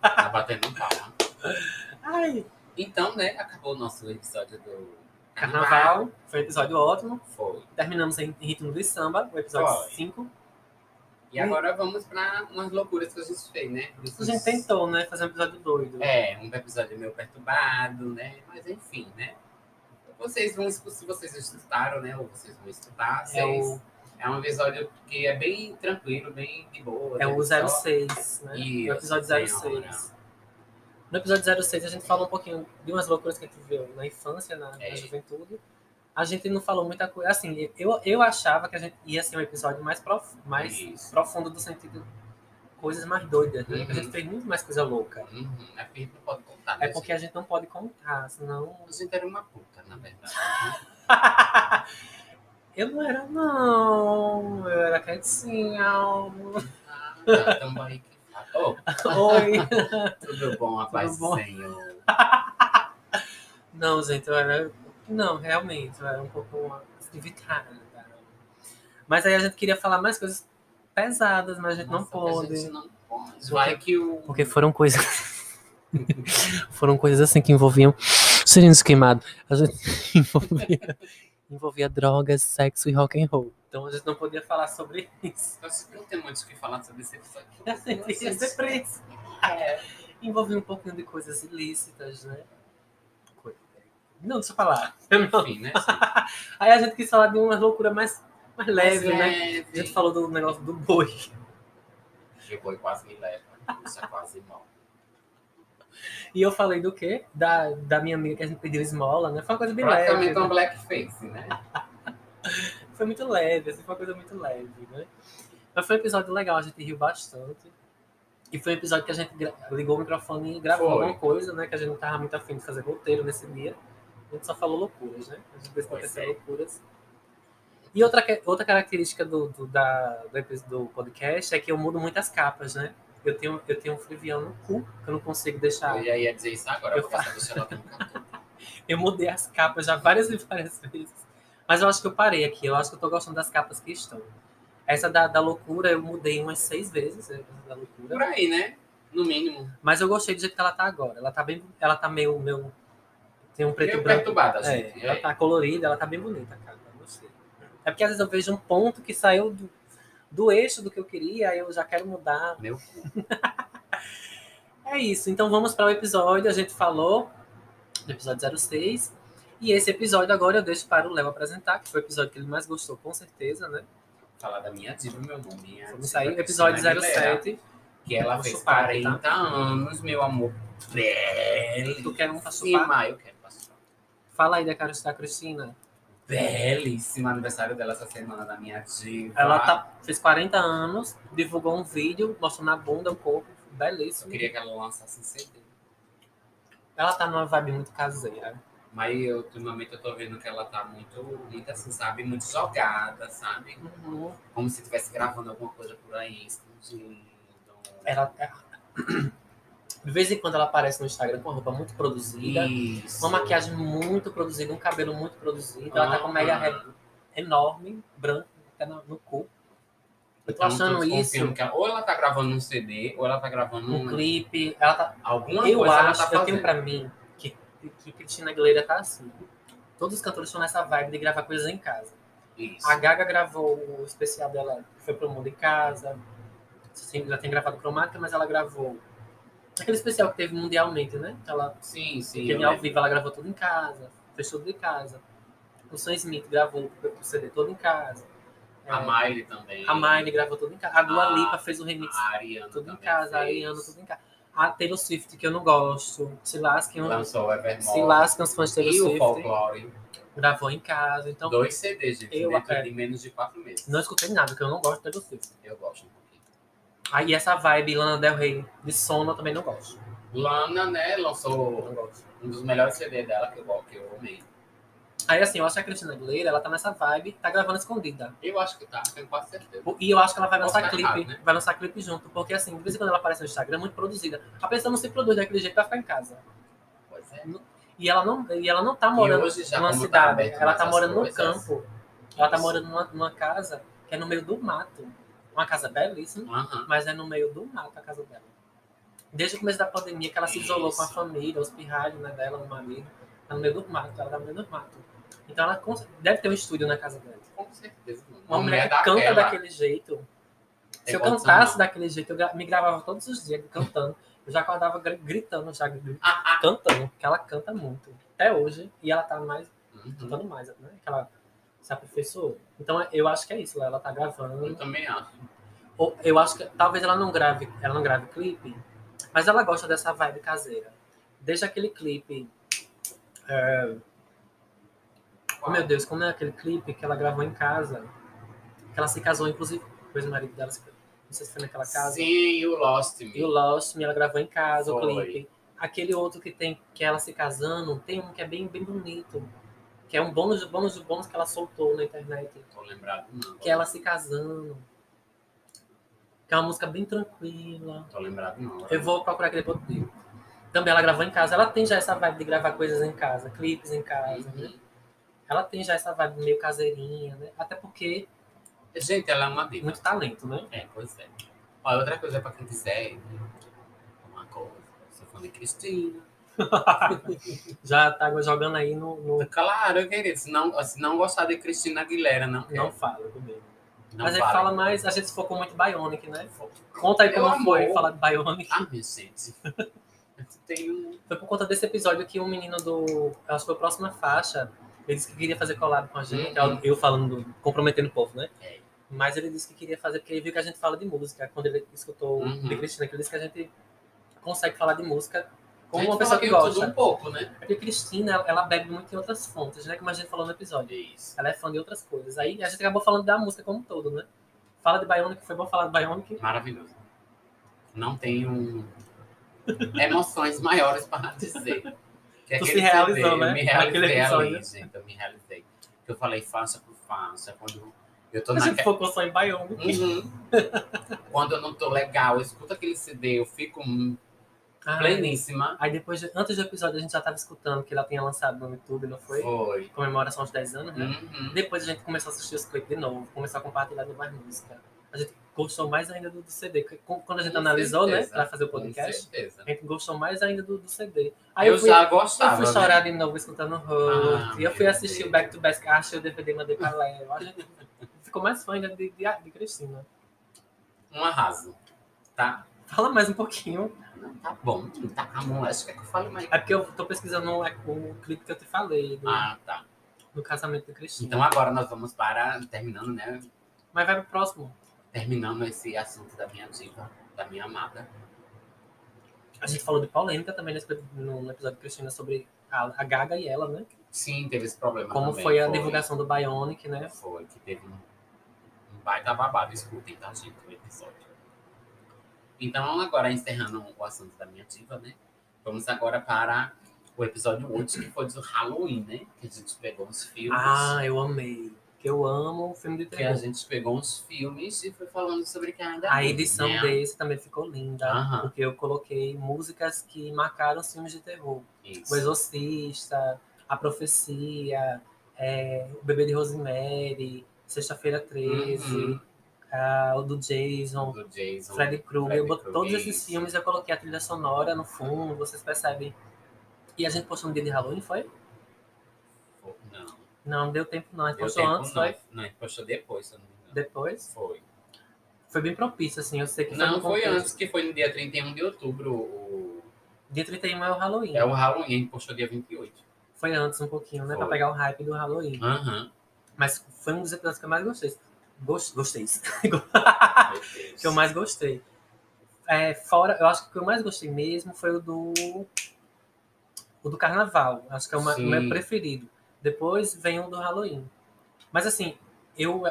Tá batendo palma. Ai! Então, né, acabou o nosso episódio do Carnaval. Foi um episódio ótimo. Foi. Terminamos em ritmo do samba, o episódio Foi. 5. E agora vamos para umas loucuras que a gente fez, né? Isso A gente tentou, né? Fazer um episódio doido. É, um episódio meio perturbado, né? Mas enfim, né? Vocês vão escutar, se vocês escutaram, né? Ou vocês vão escutar, É vocês- o, é um episódio que é bem tranquilo, bem de boa. é né? o Só- 06, né? Isso, o episódio senhora. 06. No episódio 06, a gente falou um pouquinho de umas loucuras que a gente viu na infância, na, na É. juventude. A gente não falou muita coisa. Assim, eu, eu achava que a gente ia ser um episódio mais, prof, mais Isso. profundo do sentido coisas mais doidas, né? Uhum. A gente fez muito mais coisa louca. Uhum, é porque a gente não pode contar. né, É porque a gente não pode contar, senão. gente era uma puta, na verdade. eu não era, não. Eu era quietinha. ah, tá, tamo Ô, Oi. tudo bom, a paz bom? do Senhor. Não, gente, eu era. Não, realmente, eu era um pouco evitada. Mas aí a gente queria falar mais coisas pesadas, mas a gente não Nossa, pôde. A gente não pode. Vai que o. Porque foram coisas. foram coisas assim que envolviam cilindros queimados. A gente envolvia, envolvia drogas, sexo e rock and roll. Então a gente não podia falar sobre isso. Nós não tem muito o que falar sobre esse episódio. Ia ser preso. É. Envolvia um pouquinho de coisas ilícitas, né? Coi- Não, deixa eu falar. Não. Enfim, né? Aí a gente quis falar de uma loucura mais, mais leve, Mas né? leve. A gente falou do negócio do boi. O boi quase me leva. Isso é quase mal. E eu falei do quê? Da, da minha amiga que a gente pediu esmola, né? Foi uma coisa bem leve. Praticamente né? um blackface, né? Foi muito leve, assim, foi uma coisa muito leve, né? Mas foi um episódio legal, a gente riu bastante. E foi um episódio que a gente ligou o microfone e gravou Foi. alguma coisa, né? Que a gente não tava muito afim de fazer roteiro nesse dia. A gente só falou loucuras, né? A gente fez acontecer é. loucuras. E outra, outra característica do, do, da, do, do podcast é que eu mudo muitas capas, né? Eu tenho, eu tenho um flivião no cu, que eu não consigo deixar. Eu já ia dizer isso agora, Eu tem um cartão. Eu mudei as capas já várias e várias vezes. Mas eu acho que eu parei aqui. Eu acho que eu tô gostando das capas que estão. Essa da, da loucura eu mudei umas seis vezes. essa da Por loucura. aí, né? No mínimo. Mas eu gostei do jeito que ela tá agora. Ela tá bem. Ela tá meio. meio tem um preto e Meio branco. perturbada, É, gente. ela tá colorida, ela tá bem bonita, cara. Eu gostei. É porque às vezes eu vejo um ponto que saiu do, do eixo do que eu queria, eu já quero mudar. Meu. É isso. Então vamos para o episódio. A gente falou do episódio 06. E esse episódio agora eu deixo para o Léo apresentar, que foi o episódio que ele mais gostou, com certeza, né? Falar da minha diva, meu nome. Minha Vamos sair, Cristina episódio Aguilera, 07. Que ela Vou fez chupar, 40 tá? anos, meu amor. Belíssima. Tu quer um pra chupar? Eu quero pra. Fala aí da Cristina. Belíssima aniversário dela essa semana da minha diva. Ela tá, fez 40 anos, divulgou um vídeo mostrando a bunda, o corpo, Eu belíssimo. queria que ela lançasse CD. Ela tá numa vibe muito caseira. Mas eu, ultimamente eu tô vendo que ela tá muito, muito assim, sabe? Muito jogada, sabe? Uhum. Como se estivesse gravando alguma coisa por aí. Ela, é- de vez em quando ela aparece no Instagram com uma roupa muito produzida, Isso. uma maquiagem muito produzida, um cabelo muito produzido. Ela tá com mega Ah. enorme, branco, até no, no cu. Eu tô Então, achando desconfiando isso, que ela- ou ela tá gravando um CD, ou ela tá gravando um um, clipe. Ela tá, alguma eu coisa ela acho, tá eu tenho pra mim que, que Cristina Aguilera tá assim. Todos os cantores estão nessa vibe de gravar coisas em casa. Isso. A Gaga gravou o especial dela, foi pro mundo em casa. Sim, já tem gravado cromática, mas ela gravou aquele especial que teve mundialmente, né? Que ela Sim, sim. eu ao vivo, ela gravou tudo em casa, fez tudo em casa. O Sam Smith gravou o CD todo em casa. A É, Miley também. a Miley gravou tudo em casa. A Dua A- Lipa fez o remix A Ariana tudo em casa. A fez. Ariana tudo em casa. A Taylor Swift, que eu não gosto. Se lasquem, Lançou o Evermore. se lasquem os fãs de Taylor E o Swift. Folklore. Gravou em casa. Então, Dois CDs, gente, Eu- dentro é. de menos de quatro meses. não escutei nada, porque eu não gosto de Taylor Swift. Eu gosto. Aí essa vibe Lana Del Rey de sono eu também não gosto. Lana, né, lançou um dos melhores CDs dela que eu, que eu amei. Aí assim, eu acho que a Cristina Aguilera, ela tá nessa vibe, tá gravando escondida. Eu acho que tá, tenho quase certeza. E eu acho que ela vai lançar estar clipe, errado, né? vai lançar clipe junto, porque assim, de vez em quando ela aparece no Instagram, é muito produzida. A pessoa não se produz daquele jeito pra ficar em casa. Pois é. E ela não, e ela não tá morando numa tá cidade, aberto ela tá morando no campo. Ela tá morando numa, numa casa que é no meio do mato. Uma casa belíssima, Aham. mas é no meio do mato a casa dela. Desde o começo da pandemia que ela se isolou com a Isso. família, os pirralhos né, dela, o marido, tá no meio do mato, ela tá no meio do mato. Então ela deve ter um estúdio na casa dela. Com certeza. Uma, mulher que canta daquele jeito. Se eu É cantasse daquele jeito, eu gra- me gravava todos os dias cantando. Eu já acordava gri- gritando, já gri- cantando, porque ela canta muito. Até hoje. E ela tá mais, Uhum. cantando mais, né? Que ela se aperfeiçoou. Então eu acho que é isso, ela tá Eu gravando. também acho. Ou Eu acho que talvez ela não grave, ela não grave clipe, mas ela gosta dessa vibe caseira. Desde aquele clipe. é, Oh meu Deus, como é aquele clipe que ela gravou em casa? Que ela se casou, inclusive, depois o marido dela se não sei se foi naquela casa. Sim, o Lost Me. E o Lost Me, ela gravou em casa, o Foi. clipe. Aquele outro que tem, que é ela se casando, tem um que é bem, bem bonito. Que é um bônus bônus bônus que ela soltou na internet. Tô lembrado, não. Que é ela se casando. Que é uma música bem tranquila. Tô lembrado, não. Eu vou procurar depois eu digo. Também ela gravou em casa. Ela tem já essa vibe de gravar coisas em casa, clipes em casa, né? Uhum. Ela tem já essa vibe meio caseirinha, né? Até porque Gente, ela é uma diva. Muito talento, né? É, pois é. Olha, outra coisa pra quem quiser, uma coisa, sou fã de Cristina. Já tá jogando aí no. no- Claro, querido, se não, se não gostar de Cristina Aguilera, não quer. Não fala comigo. Não Mas a gente vale. fala mais, a gente focou muito em Bionic, né? Conta aí Meu como foi falar de Bionic. Ah, minha gente. Tenho... Foi por conta desse episódio que um menino do. Acho que foi a próxima faixa. Ele disse que queria fazer collab com a gente. Uhum. Eu falando, comprometendo o povo, né? É. Mas ele disse que queria fazer porque ele viu que a gente fala de música. Quando ele escutou Uhum. de Cristina, que ele disse que a gente consegue falar de música com A gente uma pessoa que gosta. um pouco, né? Porque Cristina, ela- bebe muito em outras fontes, né? Como a gente falou no episódio. Isso. Ela é fã de outras coisas. Aí a gente acabou falando da música como um todo, né? Fala de Bionic, foi bom falar de Bionic. Maravilhoso. Não tenho emoções maiores para dizer. Que Tu aquele se realizou, CD, né? Eu me realizei ali, episódio. gente. Eu me realizei. Eu falei faixa por faixa. Quando eu tô A gente naquela... focou só em Bionic. Uhum. Quando eu não tô legal, eu escuto aquele CD, eu fico hum, Ai, pleníssima. Aí depois, de- antes do episódio, a gente já tava escutando que ela tinha lançado no YouTube, não foi? Foi. Comemoração aos 10 anos, né? Uhum. Depois a gente começou a assistir os clipes de novo, começou a compartilhar mais música. A gente gostou mais ainda do, do CD. Quando a gente Com analisou, né, certeza. pra fazer o Com podcast, certeza. a gente gostou mais ainda do, do CD. Aí eu, eu, fui, já eu gostava. fui né? chorar de novo escutando Hurt. Ah, e eu fui assistir Deus. o Back to Back, achei o DVD, mandei pra Léo. A gente ficou mais fã ainda de, de, de Cristina. Um arraso. Tá? Fala mais um pouquinho. Não, tá bom. Tá bom. Acho que é que eu falo mais. É porque eu tô pesquisando o, o clipe que eu te falei, do, Ah, tá. do casamento de Cristina. Então agora nós vamos para. Terminando, né? Mas vai pro próximo. Terminando esse assunto da minha diva, da minha amada. A gente falou de polêmica também nesse, no, episódio de Cristina sobre a, a Gaga e ela, né? Sim, teve esse problema. Como também, foi a divulgação do Bionic, né? Foi, que teve um, um baita babado. Escutem, tá, gente, o episódio. Então, agora encerrando o assunto da minha diva, né? Vamos agora para o episódio 8, que foi do Halloween, né? Que a gente pegou uns filmes. Ah, eu amei. Que eu amo o filme de que a terror. gente pegou uns filmes e foi falando sobre cada A um, edição né? desse também ficou linda, Aham. porque eu coloquei músicas que marcaram os filmes de terror. Isso. O Exorcista, A Profecia, é, O Bebê de Rosemary, Sexta-feira 13, Uhum. Ah, o do Jason, do Jason. Freddy Krueger. Todos esses filmes eu coloquei a trilha sonora no fundo, vocês percebem. E a gente postou no dia de Halloween, foi? Não. Não, deu tempo não. A gente Deu postou antes, não. foi? Não, a gente postou depois, se eu não me engano. Depois. Foi. Foi bem propício, assim. Eu sei que Não, foi antes, que foi no dia 31 de outubro. O... Dia 31 é o Halloween. É o Halloween, a gente postou dia 28. Foi antes um pouquinho, né? Pra Foi. pegar o hype do Halloween. Aham. Mas foi um dos episódios que eu mais gostei. Gos- Gostei. Que eu mais gostei. É, fora, eu acho que o que eu mais gostei mesmo foi o do. O do carnaval. Acho que é o ma- o meu preferido. Depois vem o do Halloween. Mas assim, eu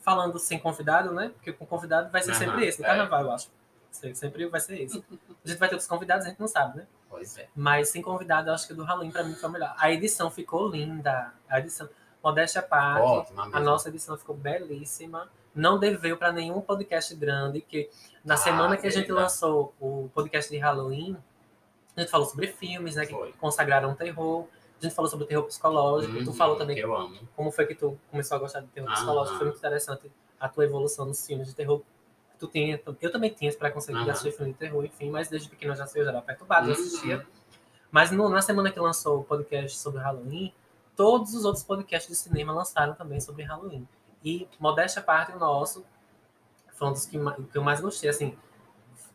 falando sem convidado, né? Porque com convidado vai ser Aham, sempre esse, do é. carnaval, eu acho. Se- Sempre vai ser esse. A gente vai ter outros convidados, a gente não sabe, né? Pois é. Mas sem convidado, eu acho que o do Halloween pra mim foi o melhor. A edição ficou linda. A edição. Modéstia à parte. A nossa edição ficou belíssima. Não deveu para nenhum podcast grande, que na Ah, semana que a gente verdade. lançou o podcast de Halloween, a gente falou sobre filmes, né? Que Foi. consagraram o terror. A gente falou sobre o terror psicológico. tu Uhum, falou também amo. como foi que tu começou a gostar de terror psicológico. Foi muito interessante a tua evolução nos filmes de terror. Tu tinha, eu também tinha esse preconceito de Aham. assistir filme de terror, enfim, mas desde pequeno eu já sei, eu já era perturbado, eu Uhum. assistia. Mas no- na semana que lançou o podcast sobre Halloween, todos os outros podcasts de cinema lançaram também sobre Halloween. E, modéstia à parte, o nosso foi um dos que, que eu mais gostei, assim,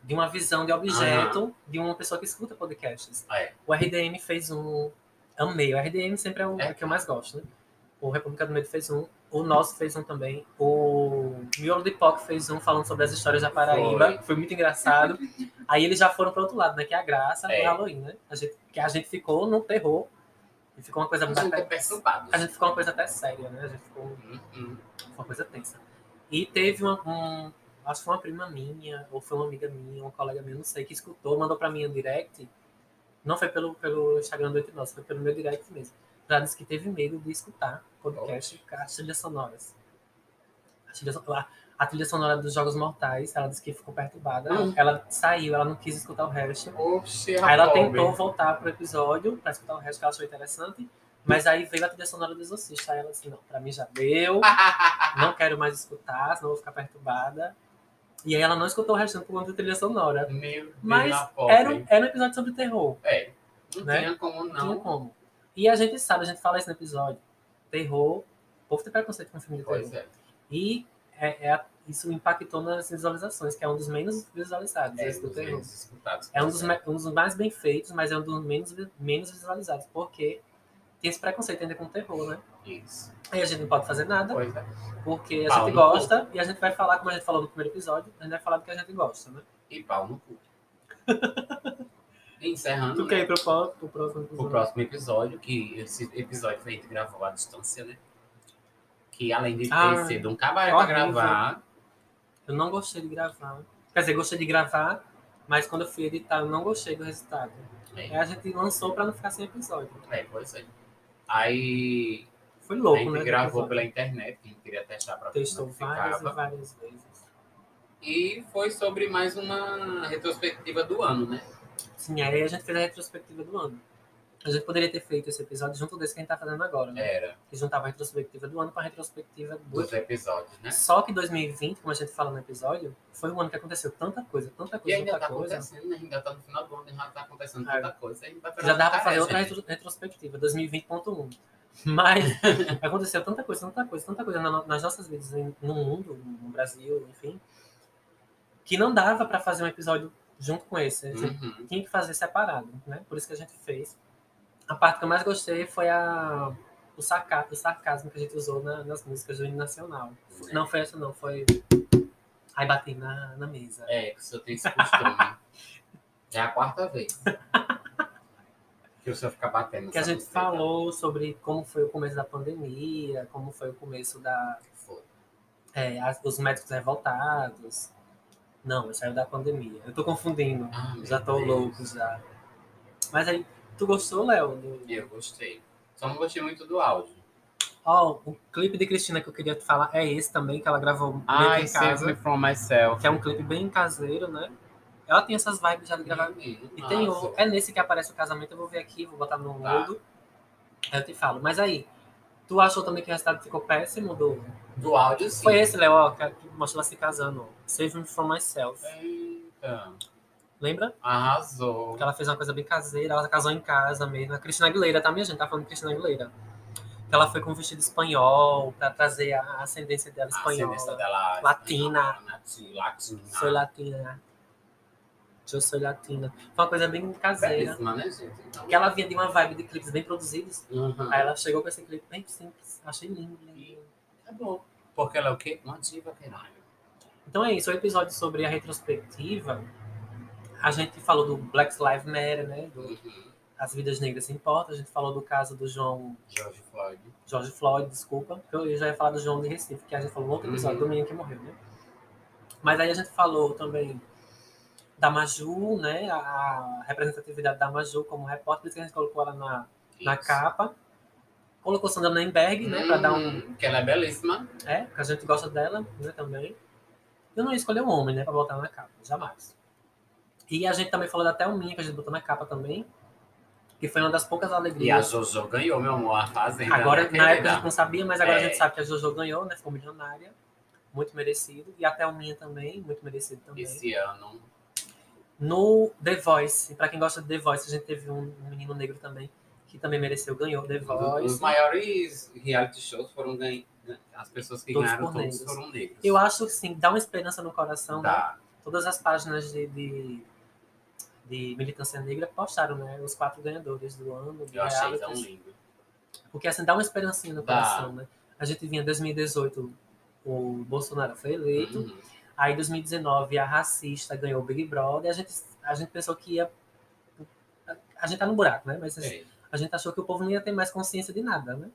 de uma visão de objeto de uma pessoa que escuta podcasts. É. O RDM fez um. Amei. O RDM sempre é o É. que eu mais gosto, né? O República do Medo fez um. O nosso fez um também. O Miolo de Poc fez um falando sobre as histórias da Paraíba. Foi. Foi, muito engraçado. Aí eles já foram para outro lado, né? Que é a graça É. do Halloween, né? A gente, que a gente ficou no terror. E ficou uma coisa A gente é até, perturbado. a gente ficou uma coisa até séria, né? A gente ficou Uhum. uma coisa tensa. E teve uma, um, acho que foi uma prima minha, ou foi uma amiga minha, uma colega minha, não sei, que escutou, mandou pra mim um direct. Não foi pelo, pelo Instagram do Entre Nós, foi pelo meu direct mesmo. Já disse que teve medo de escutar podcast com as trilhas sonoras. A trilha, so- a, trilha sonora dos Jogos Mortais, ela disse que ficou perturbada. Hum. Ela saiu, ela não quis escutar o resto. Oxi, Aí ela pobre. tentou voltar pro episódio pra escutar o resto que ela achou interessante, Mas aí veio a trilha sonora do Exorcista. Aí ela disse, não, pra mim já deu, não quero mais escutar, senão vou ficar perturbada. E aí ela não escutou o restante por conta da trilha sonora. Meu Mas era, um- era um episódio sobre terror. É, não né? tinha como Não tinha como. E a gente sabe, a gente fala isso no episódio. Terror, o povo tem preconceito com filme de terror. É. E é, é- isso impactou nas visualizações, que é um dos menos visualizados, É, do menos. É um dos, me- um dos mais bem feitos, mas é um dos menos, menos visualizados, porque tem esse preconceito ainda com o terror, né? Isso. Aí a gente não pode fazer nada, é. porque a Pau gente gosta, e a gente vai falar, como a gente falou no primeiro episódio, a gente vai falar do que a gente gosta, né? E pau no cu. Encerrando, Tu né, quer ir pro, pro próximo o episódio? próximo episódio, que esse episódio a gente gravou à distância, né? Que além de ter Ah, sido um cabaré horrível. gravar, Eu não gostei de gravar. Quer dizer, gostei de gravar, mas quando eu fui editar, eu não gostei do resultado. Aí é, a gente lançou pra não ficar sem episódio. é, pois é. Aí Foi a louco, gente né? gravou pela internet, que a gente queria testar ver Testou como é que várias e várias vezes. E foi sobre mais uma retrospectiva do ano, né? Sim, aí a gente fez a retrospectiva do ano. A gente poderia ter feito esse episódio junto desse que a gente tá fazendo agora, né? Era, Que juntava a retrospectiva do ano com a retrospectiva do dos episódios, né? Só que 2020, como a gente fala no episódio, foi um ano que aconteceu tanta coisa, tanta E coisa, ainda tanta tá coisa. acontecendo, né? Ainda tá no final do ano, já tá acontecendo É. tanta coisa. Que Já dá pra fazer outra retro- retrospectiva, 2020.1. Mas aconteceu tanta coisa, tanta coisa, tanta coisa na- nas nossas vidas, no mundo, no Brasil, enfim, que não dava pra fazer um episódio junto com esse. A gente Uhum. tinha que fazer separado, né? Por isso que a gente fez. A parte que eu mais gostei foi a, o, sarca, o sarcasmo que a gente usou na- nas músicas do hino nacional. Não foi essa, não, foi. Aí bati na, na mesa. É, que o senhor tem esse costume. é a quarta vez. que o senhor fica batendo. Que a gente buceta. falou sobre como foi o começo da pandemia, como foi o começo da. Foi. é, as- os médicos revoltados. Não, saiu da pandemia. Eu tô confundindo. Ah, já tô Deus. louco já. Mas aí, tu gostou, Léo? do- Eu gostei. Só não gostei muito do áudio. Ó, o clipe de Cristina que eu queria te falar é esse também, que ela gravou meio em save me from myself. Que é um clipe bem caseiro, né? Ela tem essas vibes já de gravar. E tem o, é nesse que aparece o casamento, eu vou ver aqui, vou botar no Tá. mudo. Aí eu te falo. Mas aí, tu achou também que o resultado ficou péssimo? Do... Do áudio, sim. Foi esse, Léo, ó, que mostrou ela se casando. Save Me From Myself. Eita, Lembra? arrasou. Que ela fez uma coisa bem caseira, ela casou em casa mesmo. A Cristina Aguilera, tá, minha gente? Tá falando de Cristina Aguilera. Que ela foi com um vestido espanhol, pra trazer a ascendência dela A espanhola. ascendência dela Latina. espanhola, Latina. Sou latina. Eu sou latina. Foi uma coisa bem caseira. Né, gente? Então, Que ela vinha de uma vibe de clipes bem produzidos. Uhum. Aí ela chegou com esse clipe bem simples. Achei lindo, lindo. É bom. Porque ela é o quê? Uma diva, caralho. Então é isso. O episódio sobre a retrospectiva. A gente falou do Black Lives Matter, né? Do Uhum. As Vidas Negras Importam. A gente falou do caso do João George Floyd. George Floyd, desculpa. Eu já ia falar do João de Recife, que a gente falou no outro episódio Uhum. do menino que morreu, né? Mas aí a gente falou também da Maju, né? A representatividade da Maju como repórter, por isso que a gente colocou ela na, na capa. Colocou Sandra Nemberg, né? Pra dar um. Hum, Que ela é belíssima. É, porque a gente gosta dela, né? Também. Eu não ia escolher um homem, né? Pra botar na capa, jamais. E a gente também falou da Thelminha, que a gente botou na capa também. Que foi uma das poucas E a alegrias. Jojo ganhou, meu amor, a fazenda. Agora, né, na época a gente não sabia, mas agora a É. gente sabe que a Jojo ganhou, né? Ficou milionária. Muito merecido. E a Thelminha também, muito merecido também. Esse ano. No The Voice, pra quem gosta de The Voice, a gente teve um, menino negro também, que também mereceu, ganhou The Os Voice. maiores reality shows foram ganhos. As pessoas que Todos ganharam todos negros. foram negros. Eu acho que sim, dá uma esperança no coração, né? Tá. Todas as páginas de, de, de militância negra postaram, né? Os quatro ganhadores do ano. de Eu achei realities. tão lindo. Porque assim, dá uma esperancinha no coração, né? A gente vinha em 2018, o Bolsonaro foi eleito. Uhum. Aí em 2019 a racista ganhou o Big Brother. A gente, a gente pensou que ia. A gente tá no buraco, né? Mas É. a gente achou que o povo não ia ter mais consciência de nada, né?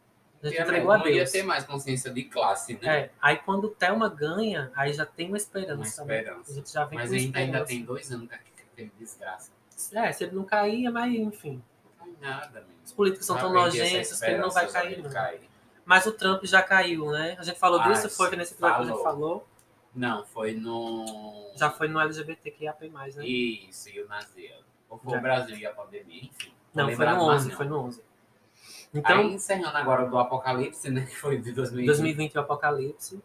A gente entregou a não ia Deus. ter mais consciência de classe, né? É, aí quando o Thelma ganha, aí já tem uma esperança. Uma né? esperança. A gente já vem Mas com ainda, ainda esperança. tem dois anos que aquele desgraça. É, se ele não caía, mas enfim. Não nada, menino. Os políticos são tão nojentos que ele não vai cair, não. cair. Mas o Trump já caiu, né? A gente falou Ah, disso, foi nesse episódio que a gente falou. Não, foi no. Já foi no LGBTQIA+, né? Isso, e o Nazia. Ou foi Já. o Brasil e a pandemia, enfim. Não, foi lembrado no mais 11, não. foi no 11. Então, Aí, encerrando agora do Apocalipse, né? Que foi de 2020. 2020 o Apocalipse,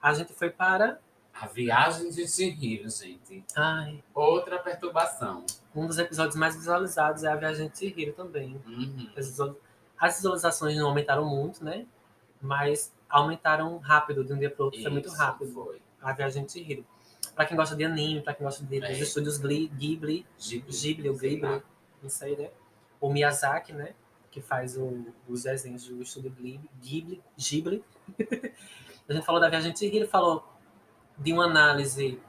a gente foi para. A viagem de Chihiro, gente. Ai, Outra perturbação. um dos episódios mais visualizados é a Viagem de Chihiro também. Uhum. As visual- As visualizações não aumentaram muito, né? Mas aumentaram rápido, de um dia para outro. Foi muito Isso, rápido. Foi. A Viagem de Chihiro. Pra quem gosta de anime, pra quem gosta de, É. dos estúdios Gli- Ghibli, Ghibli. Ghibli ou Ghibli, não sei, né? O Miyazaki, né? Que faz o- os desenhos do estúdio Ghibli. Ghibli, Ghibli. a gente falou da Viagem de Chihiro, falou de uma análise.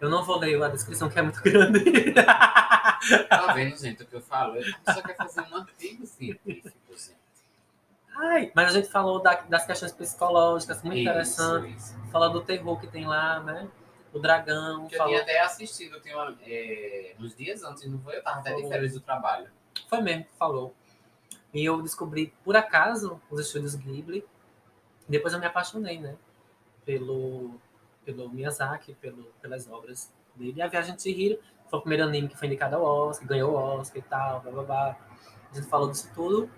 Eu não vou ler a descrição, que é muito grande. Tá vendo, gente, o que eu falo? Eu só quer fazer um artigo científico, gente. Ai, mas a gente falou da- das questões psicológicas, muito Isso, interessante. isso. Falou do terror que tem lá, né? O dragão. Que eu falou... tinha até assistido, eu tinha, é, uns dias antes, não foi? Eu tava até de férias do trabalho. Foi mesmo que falou. E eu descobri, por acaso, os estúdios Ghibli. Depois eu me apaixonei, né? Pelo, pelo Miyazaki, pelo, pelas obras dele. E a Viagem de Chihiro foi o primeiro anime que foi indicado ao Oscar, ganhou o Oscar e tal, blá blá blá. A gente falou disso tudo.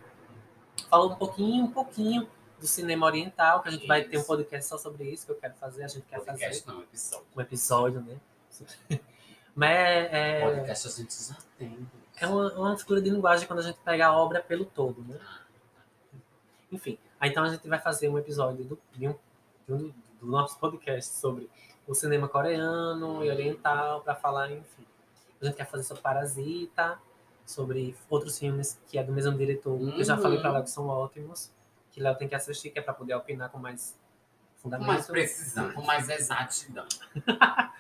Falou um pouquinho, um pouquinho do cinema oriental, que a gente vai ter um Isso. podcast só sobre isso, que eu quero fazer, a gente quer fazer Podcast não, episódio. um episódio, né? Mas é, é, Podcast a gente já tem. é uma, uma figura de linguagem quando a gente pega a obra pelo todo, né? Enfim, aí então a gente vai fazer um episódio do, de um, de um do, nosso podcast sobre o cinema coreano e oriental, para falar, enfim. A gente quer fazer sobre Parasita, sobre outros filmes que é do mesmo diretor, que eu já Uhum. falei para Léo que são ótimos, que Léo tem que assistir, que é para poder opinar com mais Com fundamento. mais precisão, com mais exatidão.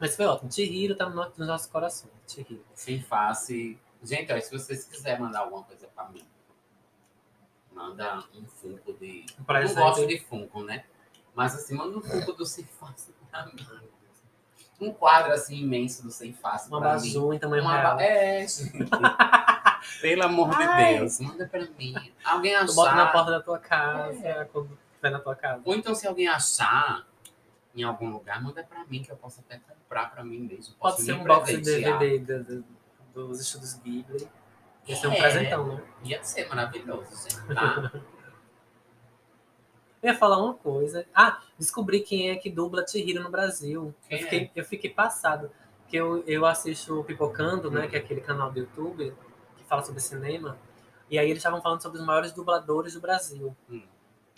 Mas foi ótimo. Chihiro tá no no- nos nossos corações. Chihiro. Sem face. Gente, ó, se vocês quiserem mandar alguma coisa pra mim, manda um Funko de. Não gosto de Funko, né? Mas assim, manda um Funko do Sem Face pra mim. Um quadro assim imenso do Sem Face Uma bazu em tamanho Uma real. ba- É, gente. Pelo amor Ai. de Deus, manda pra mim. Alguém Tu bota na achar. porta da tua casa, quando estiver na tua casa. Ou então, se alguém achar em algum lugar, manda pra mim, que eu posso até comprar pra mim mesmo. Pode ser um box de. DVD do- do- dos estudos Ghibli. Ia ser um É. presentão, né? Ia ser maravilhoso, gente. Tá? Eu ia falar uma coisa. Ah, descobri quem é que dubla Chihiro no Brasil. Quem eu, fiquei, eu fiquei passado. Porque eu, eu assisto o Pipocando, né? Que é aquele canal do YouTube que fala sobre cinema. E aí eles estavam falando sobre os maiores dubladores do Brasil. Hum.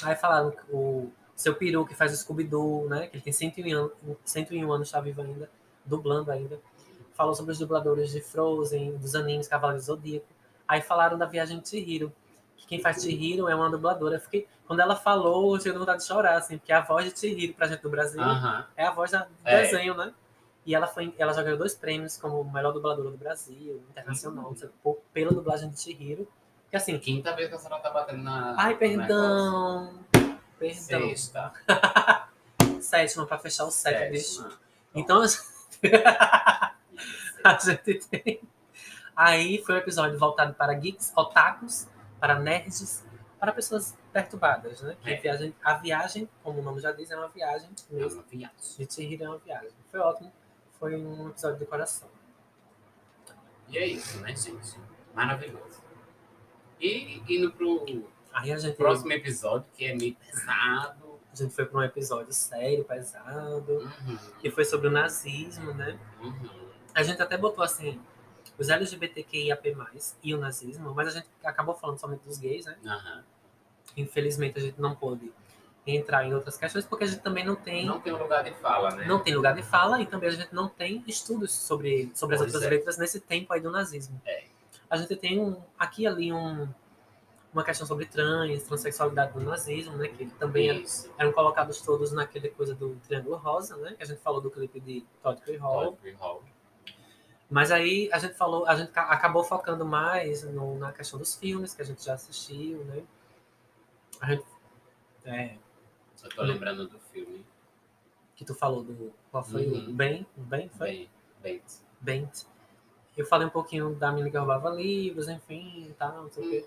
Aí falaram que o seu peru que faz o Scooby-Doo, né? Que ele tem 101 anos, 101 anos, está vivo ainda, dublando ainda. Falou sobre os dubladores de Frozen, dos animes Cavaleiro Zodíaco. Aí falaram da Viagem de Chihiro. Que quem faz Chihiro é uma dubladora. Eu fiquei, quando ela falou, eu tive vontade de chorar, assim, porque a voz de Chihiro pra gente do Brasil Aham. é a voz da- do É. desenho, né? E ela, foi, ela já ganhou dois prêmios como melhor dubladora do Brasil, internacional, sei, por- pela dublagem de Chihiro. Que assim, Quinta vez que a senhora tá batendo na. ai, perdão, perdão. Sexta. Sétima pra fechar o set. Sétima. Então, a gente tem. Aí foi um episódio voltado para geeks, otakus, para nerds, para pessoas perturbadas, né? Que É. a, viagem, a viagem, como o nome já diz, é uma viagem É uma viagem. De Chihiro é uma viagem. Foi ótimo. Foi um episódio do coração. E é isso, né, gente? Maravilhoso. E indo pro Aí a gente, próximo episódio, que é meio pesado. a gente foi para um episódio sério, pesado, Uhum, que foi sobre o nazismo, né? uhum. A gente até botou assim, os LGBTQIAP+, e o nazismo, mas a gente acabou falando somente dos gays, né? Aham. Infelizmente a gente não pôde entrar em outras questões, porque a gente também não tem, Não não, tem lugar de fala, né? tem lugar de fala e também a gente não tem estudos sobre, sobre as Pois outras é. letras nesse tempo aí do nazismo. É. A gente tem um, aqui e ali um, uma questão sobre trans, transexualidade do nazismo, né? Que também era- Isso. eram colocados todos naquele coisa do Triângulo Rosa, né? Que a gente falou do clipe de Todd Hall. Todd Hall. Mas aí a gente falou, a gente ca- acabou focando mais no- na questão dos filmes que a gente já assistiu, né? A gente, é, Eu tô lembrando do filme. que tu falou do qual foi Uhum. o Ben, o Ben foi Bem, bem. Bent. Eu falei um pouquinho da menina que roubava livros, enfim, e tal, não sei o Hum. quê.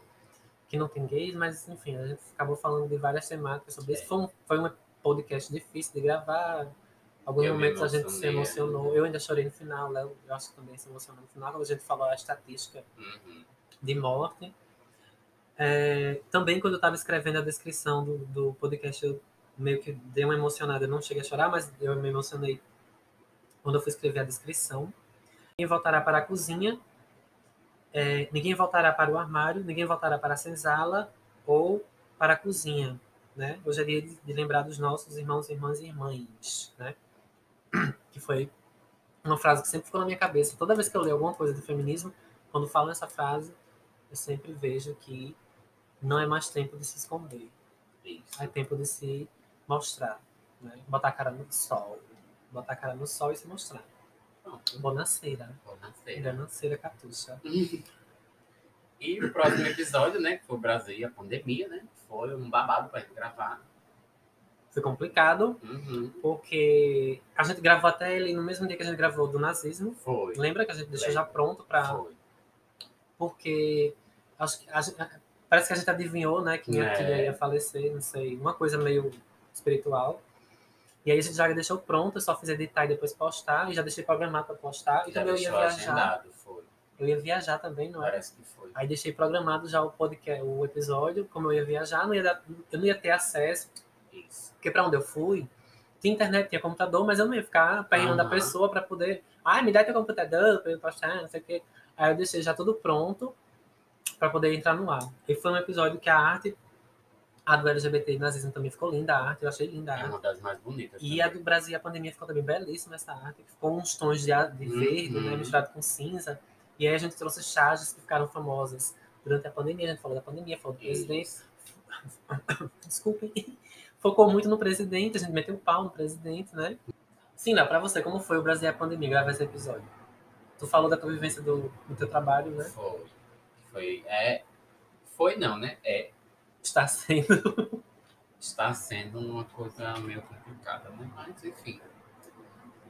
Que não tem gays, mas enfim, a gente acabou falando de várias temáticas sobre isso. É. Foi um, foi um podcast difícil de gravar. Alguns Eu me momentos a gente se emocionou. Eu ainda chorei no final, Léo, eu acho que também se emocionou no final, quando a gente falou a estatística Uhum. de morte. É, também, quando eu estava escrevendo a descrição do, do podcast, eu meio que dei uma emocionada. Eu não cheguei a chorar, mas eu me emocionei quando eu fui escrever a descrição. Ninguém voltará para a cozinha, é, ninguém voltará para o armário, ninguém voltará para a senzala ou para a cozinha. Né? Hoje é dia de lembrar dos nossos irmãos, irmãs e irmãs. Né? Que foi uma frase que sempre ficou na minha cabeça. Toda vez que eu leio alguma coisa do feminismo, quando falo essa frase, eu sempre vejo que não é mais tempo de se esconder. Isso. É tempo de se mostrar. Né? Botar a cara no sol. Botar a cara no sol e se mostrar. Pronto. Bonaceira. Nascer. Bonaceira, Catuxa. E o próximo episódio, né? Que foi o Brasil e a pandemia, né? Foi um babado pra gente gravar. Foi complicado, Uhum. porque a gente gravou até ele no mesmo dia que a gente gravou do nazismo. Foi. Lembra que a gente deixou Lembro. já pronto para Foi. porque acho que a gente- parece que a gente adivinhou, né, que minha É. tia ia falecer, não sei, uma coisa meio espiritual. E aí a gente já deixou pronto, eu só fiz editar e depois postar, e já deixei programado para postar, e Já também eu ia viajar. agendado, foi. Eu ia viajar também, não é? Parece que foi. Aí deixei programado já o podcast, o episódio, como eu ia viajar, não ia dar- eu não ia ter acesso, Isso. porque para onde eu fui, tinha internet, tinha computador, mas eu não ia ficar perguntando a Aham. pessoa para poder, ah, me dá teu computador para eu postar, não sei o quê. Aí eu deixei já tudo pronto para poder entrar no ar. E foi um episódio que a arte, a do LGBT e nazismo também ficou linda, a arte, eu achei linda É uma das mais bonitas. E a do Brasil e a pandemia ficou também belíssima essa arte. Ficou uns tons de, de Uhum. verde, né, misturado com cinza. E aí a gente trouxe charges que ficaram famosas durante a pandemia. A gente falou da pandemia, falou do presidente. Desculpem. Focou muito no presidente, a gente meteu o pau no presidente, né? Sim, Léo, pra você, como foi o Brasil e a pandemia gravar esse episódio? Tu falou da tua vivência do, do teu trabalho, né? Foi. Foi. É. Foi não, né? É. Está sendo. Está sendo uma coisa meio complicada, né? Mas, enfim.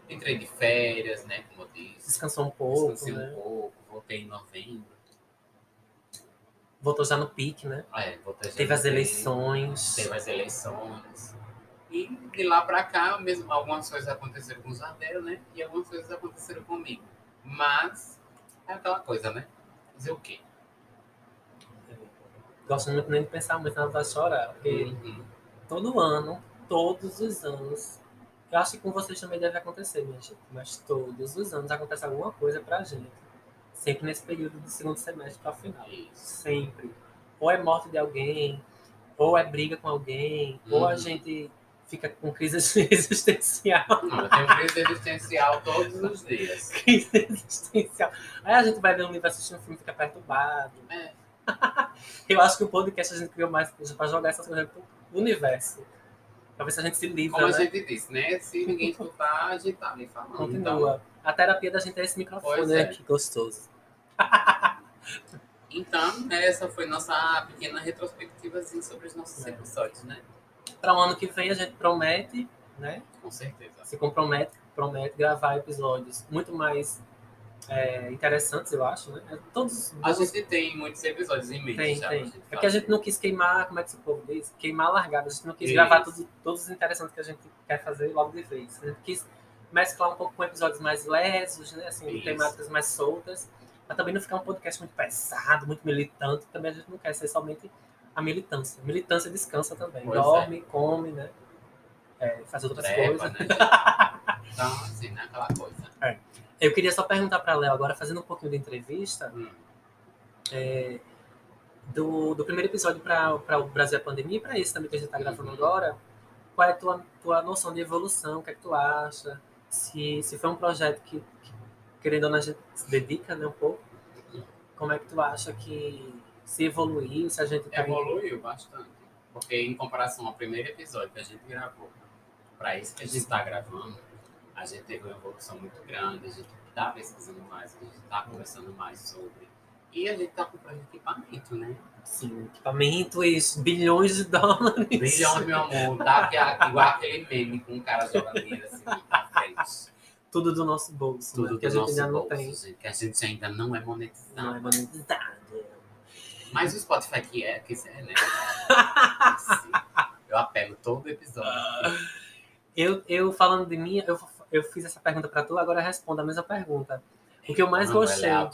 Entrei de férias, né? Como eu disse. Descansou um pouco, Descansei né? um pouco. Voltei em novembro. Voltou já no pique, né? Ah, é, voltei já Teve as eleições. Teve as eleições. E de lá pra cá, mesmo algumas coisas aconteceram com o Jardel, né? E algumas coisas aconteceram comigo. Mas é aquela coisa, né? Fazer o quê? Gosto muito nem de pensar muito, ela vai chorar. Porque Uhum. todo ano, todos os anos, eu acho que com vocês também deve acontecer, minha gente, mas todos os anos acontece alguma coisa pra gente. Sempre nesse período do segundo semestre para o final. Isso. Sempre. Ou é morte de alguém, ou é briga com alguém, ou a Uhum. gente fica com crise existencial. Eu tenho crise existencial todos os dias. crise existencial. Aí a gente vai ver um livro, assistir um filme, fica perturbado. É. Eu acho que o podcast a gente criou mais para jogar essas coisas pro universo. Pra ver se a gente se livra, Como a né? gente disse, né? Se ninguém escutar, a gente tá ali falando. Então, Continua. A terapia da gente é esse microfone, Pois né? é. Que gostoso. então, essa foi nossa pequena retrospectiva assim, sobre os nossos É. episódios, né? Para o ano que vem a gente promete, né? Com certeza. Se compromete, promete gravar episódios muito mais é, interessantes, eu acho, né? Todos, A gente tem muitos episódios em mente tem, já. tem. gente É porque a gente não quis queimar, como é que esse povo diz? Queimar a largada. A gente não quis Isso. gravar todos, todos os interessantes que a gente quer fazer logo de vez. A gente quis mesclar um pouco com episódios mais lesos, né? Assim, Isso. temáticas mais soltas. Mas também não ficar um podcast muito pesado, muito militante. Também a gente não quer ser somente a militância. Militância descansa também. Pois é. Dorme, come, né? É, faz outras Trepa, coisas. né? então, assim, né? Aquela coisa. Eu queria só perguntar para Léo, agora fazendo um pouquinho de entrevista, Hum. do, do primeiro episódio para o Brasil a Pandemia e para esse também que a gente está gravando Uhum. agora, qual é a tua, tua noção de evolução? O que é que tu acha? Se, se foi um projeto que, que, querendo ou não, a gente se dedica né, um pouco, como é que tu acha que se evoluiu, se a gente tá Evoluiu bastante. Porque em comparação ao primeiro episódio que a gente gravou, para esse que a gente está gravando, a gente teve uma evolução muito grande, a gente está pesquisando mais, a gente está conversando mais sobre. E a gente está comprando equipamento, né? Sim, equipamentos, bilhões de dólares. Bilhão, meu amor, tá igual aquele meme com um cara jogando dinheiro assim frente. Tudo do nosso bolso, Tudo né? que a gente nosso ainda não tem. gente, que a gente ainda não é monetizado. Não é monetizado. Mas o Spotify que é, que é, né? Eu apelo todo episódio. Eu, eu falando de mim, eu, eu fiz essa pergunta para tu, agora responda a mesma pergunta. O que eu mais Não, gostei Ela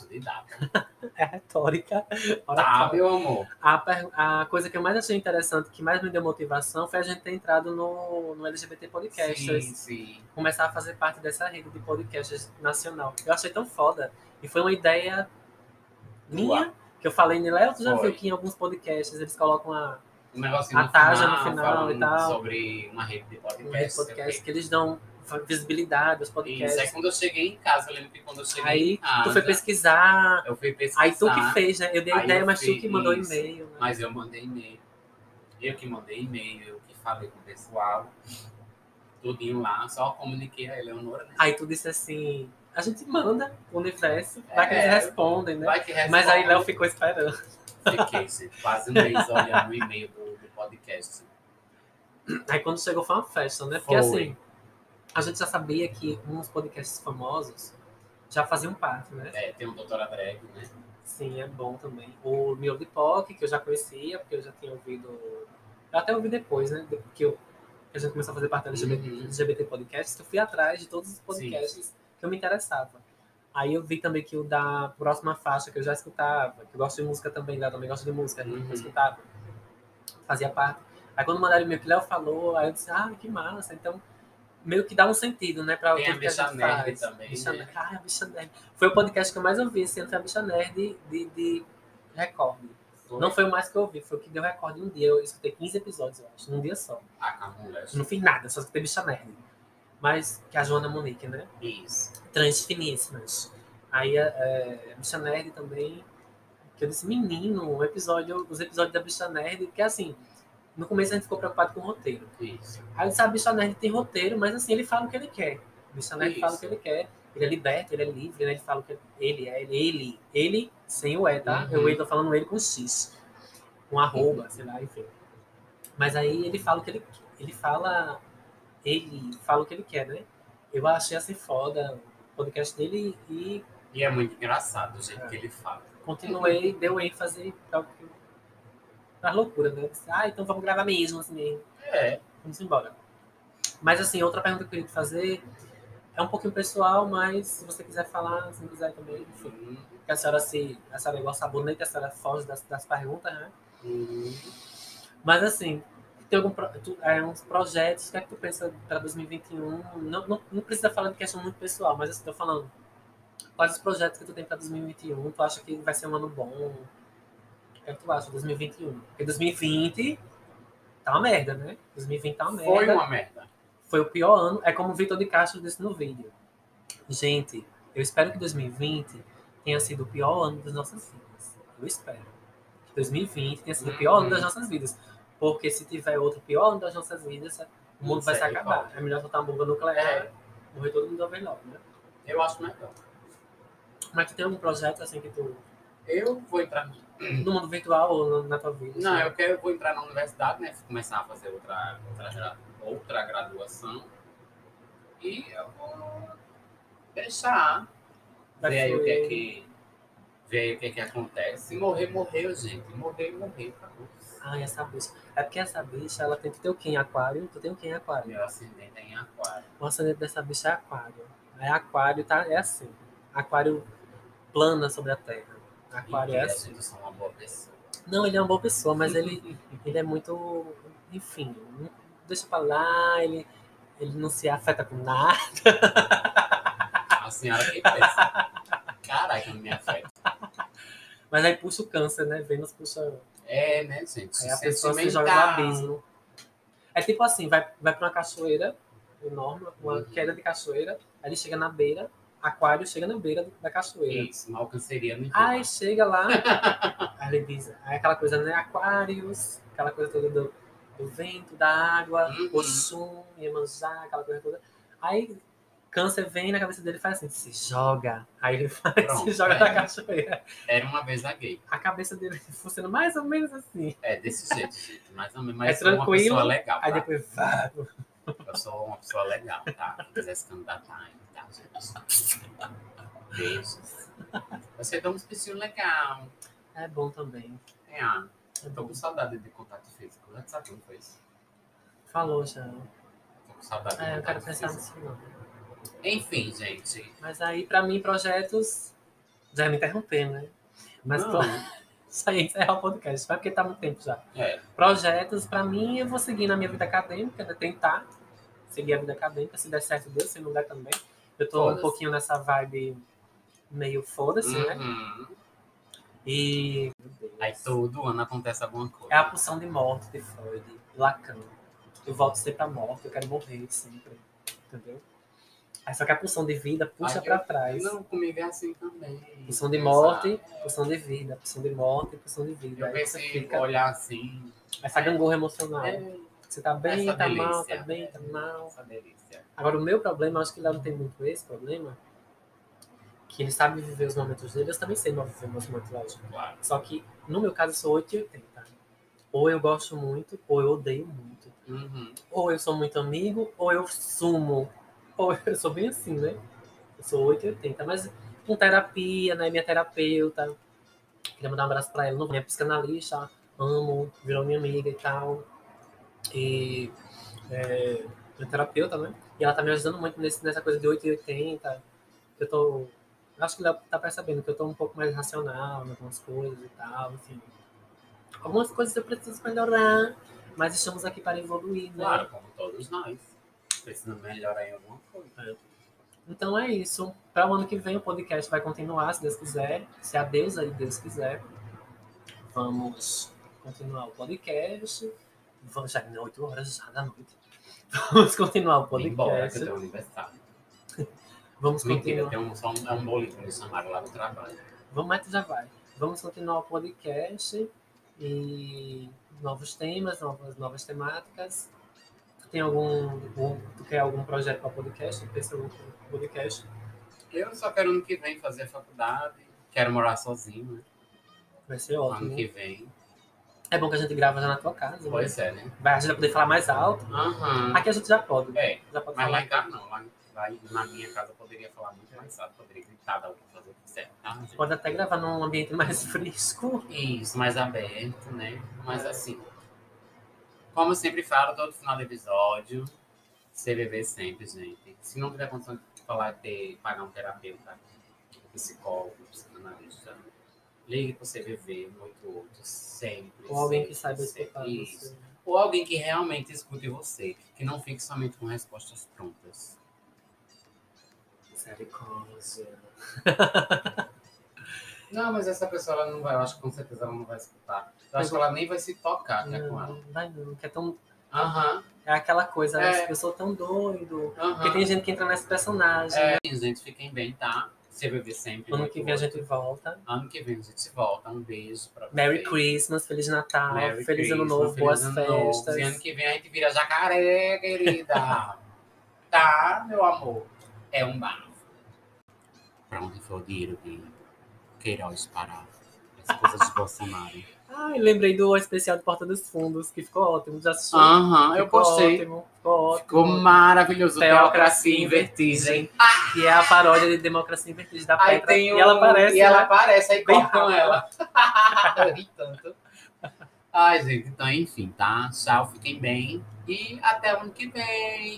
é é retórica. Tá, meu amor. A, per- a coisa que eu mais achei interessante, que mais me deu motivação, foi a gente ter entrado no, no LGBT Podcasters. Sim, sim. Começar a fazer parte dessa rede de podcasters nacional. Eu achei tão foda. E foi uma ideia minha, que eu falei nele. Léo, tu já Foi. viu que em alguns podcasts eles colocam a, Um negocinho A no Taja final, no final e tal. sobre uma rede de podcast. uma rede de podcast que eles dão visibilidade Isso, podcasts. aí quando eu cheguei em casa, eu lembro que quando eu cheguei Aí em casa, tu foi pesquisar. eu fui pesquisar, Aí tu que fez, né? Eu dei a Aí ideia, mas tu que mandou isso. e-mail. Né? mas eu mandei e-mail. Eu que mandei e-mail, eu que falei com o pessoal, tudinho lá, só comuniquei a Eleonora, né? Aí tu disse assim: a gente manda o universo, vai que É. eles respondem, né? Vai que responde. Mas aí Léo ficou esperando. Fiquei, gente, quase um mês olhando o e-mail do, do podcast. Aí quando chegou foi uma festa, né? Porque Foi. assim, a gente já sabia que uns podcasts famosos já faziam parte, né? É, tem o Doutora Drag, né? Sim, é bom também. O Miolo de POC, que eu já conhecia, porque eu já tinha ouvido. Eu até ouvi depois, né? Porque eu, que a gente começou a fazer parte do LGBT, Uhum. LGBT Podcasts, que eu fui atrás de todos os podcasts que eu me interessava. Aí eu vi também que o da próxima faixa, que eu já escutava, que eu gosto de música também, né? Eu também gosto de música, Uhum. eu escutava. Fazia parte. Aí quando mandaram o e-mail que Léo falou, aí eu disse, ah, que massa. Então, meio que dá um sentido, né? Pra Tem a tudo que a Bicha gente Nerd faz. também, Bicha né? Nerd. Ah, a Bicha Nerd. Foi o podcast que eu mais ouvi ano, foi a Bicha Nerd de, de recorde. Foi Não foi o mais que eu ouvi, foi o que deu recorde um dia. Eu escutei 15 episódios, eu acho, num dia só. a Camula. Não fiz nada, só escutei Bicha Nerd. Mas que é a Joana Monique, né? Isso. Trans finíssimas. Aí é, a Bicha Nerd também, que eu disse, menino, o episódio, os episódios da Bicha Nerd, porque assim, no começo a gente ficou preocupado com o roteiro. Isso. Aí eu disse, a Bicha Nerd tem roteiro, mas assim, ele fala o que ele quer. O Bicha Nerd Isso. fala o que ele quer. Ele é liberto, ele é livre, né? Ele fala o que ele é. Ele, ele, ele sem o E, tá? Uhum. Eu tô falando ele com X. Com arroba, sei lá, enfim. Mas aí ele fala o que ele Ele fala. Ele fala o que ele quer, né? Eu achei assim foda o podcast dele e E é muito engraçado o jeito É. que ele fala. continuei, deu ênfase para o que- pra loucura, né? Ah, então vamos gravar mesmo, assim mesmo. É. Vamos embora. Mas assim, outra pergunta que eu queria te fazer é um pouquinho pessoal, mas se você quiser falar, se não quiser também, enfim. Que a senhora se. A senhora igual sabonete, a senhora foge das, das perguntas, né? hum. Mas assim, tem algum tu- é, uns projetos, o que é que tu pensa para 2021? Não, não, não precisa falar de questão muito pessoal, mas assim, tô falando. Quais os projetos que tu tem para 2021? Tu acha que vai ser um ano bom? O que é que tu acha de 2021? Porque 2020 tá uma merda, né? 2020 tá uma merda. Foi uma merda. Foi o pior ano. É como o Vitor de Castro disse no vídeo. Gente, eu espero que 2020 tenha sido o pior ano das nossas vidas. Eu espero. Que 2020 tenha sido o pior ano das nossas vidas. Porque se tiver outro pior ano das nossas vidas, o mundo vai se acabar. É melhor soltar uma bomba nuclear, É. morrer todo mundo overlock, né? Eu acho melhor. Mas tu tem algum projeto assim que tu. Eu vou entrar. No mundo virtual ou na tua vida? Não, assim? eu quero eu vou entrar na universidade, né? Começar a fazer outra, outra, outra graduação. E eu vou deixar. Vai ver aí o que é que. Ver aí o que é que acontece. Se morrer, morreu, gente. Morrer, morreu, acabou. Ai, essa bicha. É porque essa bicha, ela tem que ter o quê em aquário? Tu tem o quê em aquário? Meu ascendente é em aquário. O ascendente dessa bicha é aquário. Aí aquário tá, é assim. Aquário plana sobre a terra. Aquário é uma boa pessoa. Não, ele é uma boa pessoa, mas ele, ele é muito. Enfim, deixa pra lá, ele, ele não se afeta com nada. A senhora que pensa. Caraca, não me afeta. Mas aí puxa o câncer, né? Vênus puxa. É, né, gente? Aí a pessoa se joga no abismo. É tipo assim, vai, vai pra uma cachoeira enorme, uma Uhum. queda de cachoeira, aí ele chega na beira, aquário chega na beira da cachoeira. Isso, não alcançaria no Aí chega lá, aí ele diz, aí aquela coisa, né? Aquários, aquela coisa toda do, do vento, da água, Uhum. Oxum, Iemanjá, aquela coisa toda. Aí câncer vem na cabeça dele e faz assim, se joga. Aí ele faz, Pronto, se joga é. na cachoeira. Era uma vez a gay. A cabeça dele funciona mais ou menos assim. É, desse jeito, gente. Mais ou menos. Mas É sou uma tranquilo, pessoa legal. Aí Tá? depois, vá. Eu sou uma pessoa legal, tá? Quem quiser se candidatar aí? Beijos. Você dá uns piscinhos legal. É bom também. É, ah, É tô bom. com saudade de contato físico. Já sabe como foi isso? Falou já. Tô com saudade de É, eu quero pensar físico. nisso não. Enfim, gente. Mas aí, pra mim, projetos. Já me interrompendo, né? Mas Não. pro... isso aí encerrar o podcast, vai porque tá muito tempo já. É. Projetos, pra mim, eu vou seguir na minha vida acadêmica, né? tentar seguir a vida acadêmica, se der certo, Deus, se não der também. Eu tô um Foda-se. pouquinho nessa vibe meio foda-se, né? Uhum. E. meu Deus. Aí todo ano acontece alguma coisa. É a pulsão de morte de Freud, Lacan. Eu volto sempre à morte, eu quero morrer sempre. Entendeu? Aí só que a pulsão de vida puxa eu- trás. Não, comigo é assim também. Pulsão de Exato. morte, pulsão de vida, pulsão de morte, pulsão de vida. Eu Aí pensei fica olhar assim. essa gangorra emocional. É, Você tá bem, essa tá mal, delícia. tá bem, tá mal. Essa delícia. Agora, o meu problema, acho que ele não tem muito esse problema, que ele sabe viver os momentos dele, eu também sei viver meus momentos, lógico. Claro. Só que, no meu caso, eu sou 880. Ou eu gosto muito, ou eu odeio muito. Uhum. Ou eu sou muito amigo, ou eu sumo. Ou eu sou bem assim, né? Eu sou 880. Mas com terapia, né? Minha terapeuta. Queria mandar um abraço pra ela. Minha psicanalista, amo, virou minha amiga e tal. E é, minha terapeuta, né? E ela tá me ajudando muito nesse, nessa coisa de 880. Eu tô. Acho que ela tá percebendo que eu tô um pouco mais racional em algumas coisas e tal. Algumas coisas eu preciso melhorar, mas estamos aqui para evoluir, né? Claro, como todos nós. Precisamos melhorar em alguma coisa. Então é isso. Para o ano que vem o podcast vai continuar, se Deus quiser. Se a Deus aí Deus quiser. Vamos continuar o podcast. Vamos, já é 8 horas já da noite. Vamos continuar o Embora que podcast. aniversário. Vamos Mentira, continuar. tem um, só um, é um me chamaram lá no trabalho. Vamos, mas tu já vai. Vamos continuar o podcast e novos temas, novas, novas temáticas. Tu tem algum, algum- tu quer algum projeto para podcast? Pensa em algum podcast? Eu só quero ano que vem fazer faculdade. Quero morar sozinho, né? Vai ser Ano ótimo. que vem. É bom que a gente grava já na tua casa. né? Pois é, né? Vai, a gente vai poder falar mais alto. Aham. Aqui a gente já pode. É, Já pode mas lá falar. em casa não. Lá, lá na minha casa eu poderia falar muito mais alto. Poderia gritar, dar o que fazer o que quiser. Tá? Pode até gravar num ambiente mais fresco. Isso, mais aberto, né? Mas assim, como eu sempre falo, todo final do episódio, CVV sempre, gente. Se não tiver condição de falar, ter, pagar um terapeuta, um psicólogo, um psicanalista, ligue pro CVV 188, sempre. Ou alguém que sempre, saiba sempre. escutar Isso. você. Ou alguém que realmente escute você, que não fique somente com respostas prontas. Misericórdia. Não, mas essa pessoa ela não vai, eu acho que com certeza ela não vai escutar. Eu acho que ela nem vai se tocar que é com ela. Não, vai não, que é tão. Aham, É aquela coisa, É. eu sou tão doido. aham. Porque tem gente que entra nesse personagem. É, né? gente, fiquem bem, tá? CVV sempre. Ano muito que vem a gente volta. Ano que vem a gente volta. Um beijo pra vocês. Merry Christmas, Feliz Natal, Merry Feliz Ano Christmas, Novo, feliz boas ano novo. festas. E ano que vem a gente vira jacaré, querida. tá, meu amor? É um bafo. Pra onde foi o dinheiro de Queiroz parar? As coisas de Bolsonaro. Ai, lembrei do especial de Porta dos Fundos, que ficou ótimo. Já assistiu? Aham, eu Ficou postei. Ótimo, ficou ótimo. Ficou maravilhoso. Teocracia em em Vertigem. Que é a paródia de Democracia em Vertigem da Aí Petra. tem E um- ela aparece, E ela né? aparece, aí Bem rápido. ela. Eu ri tanto. Ai, gente, então enfim, tá? Tchau, fiquem bem. E até o ano que vem.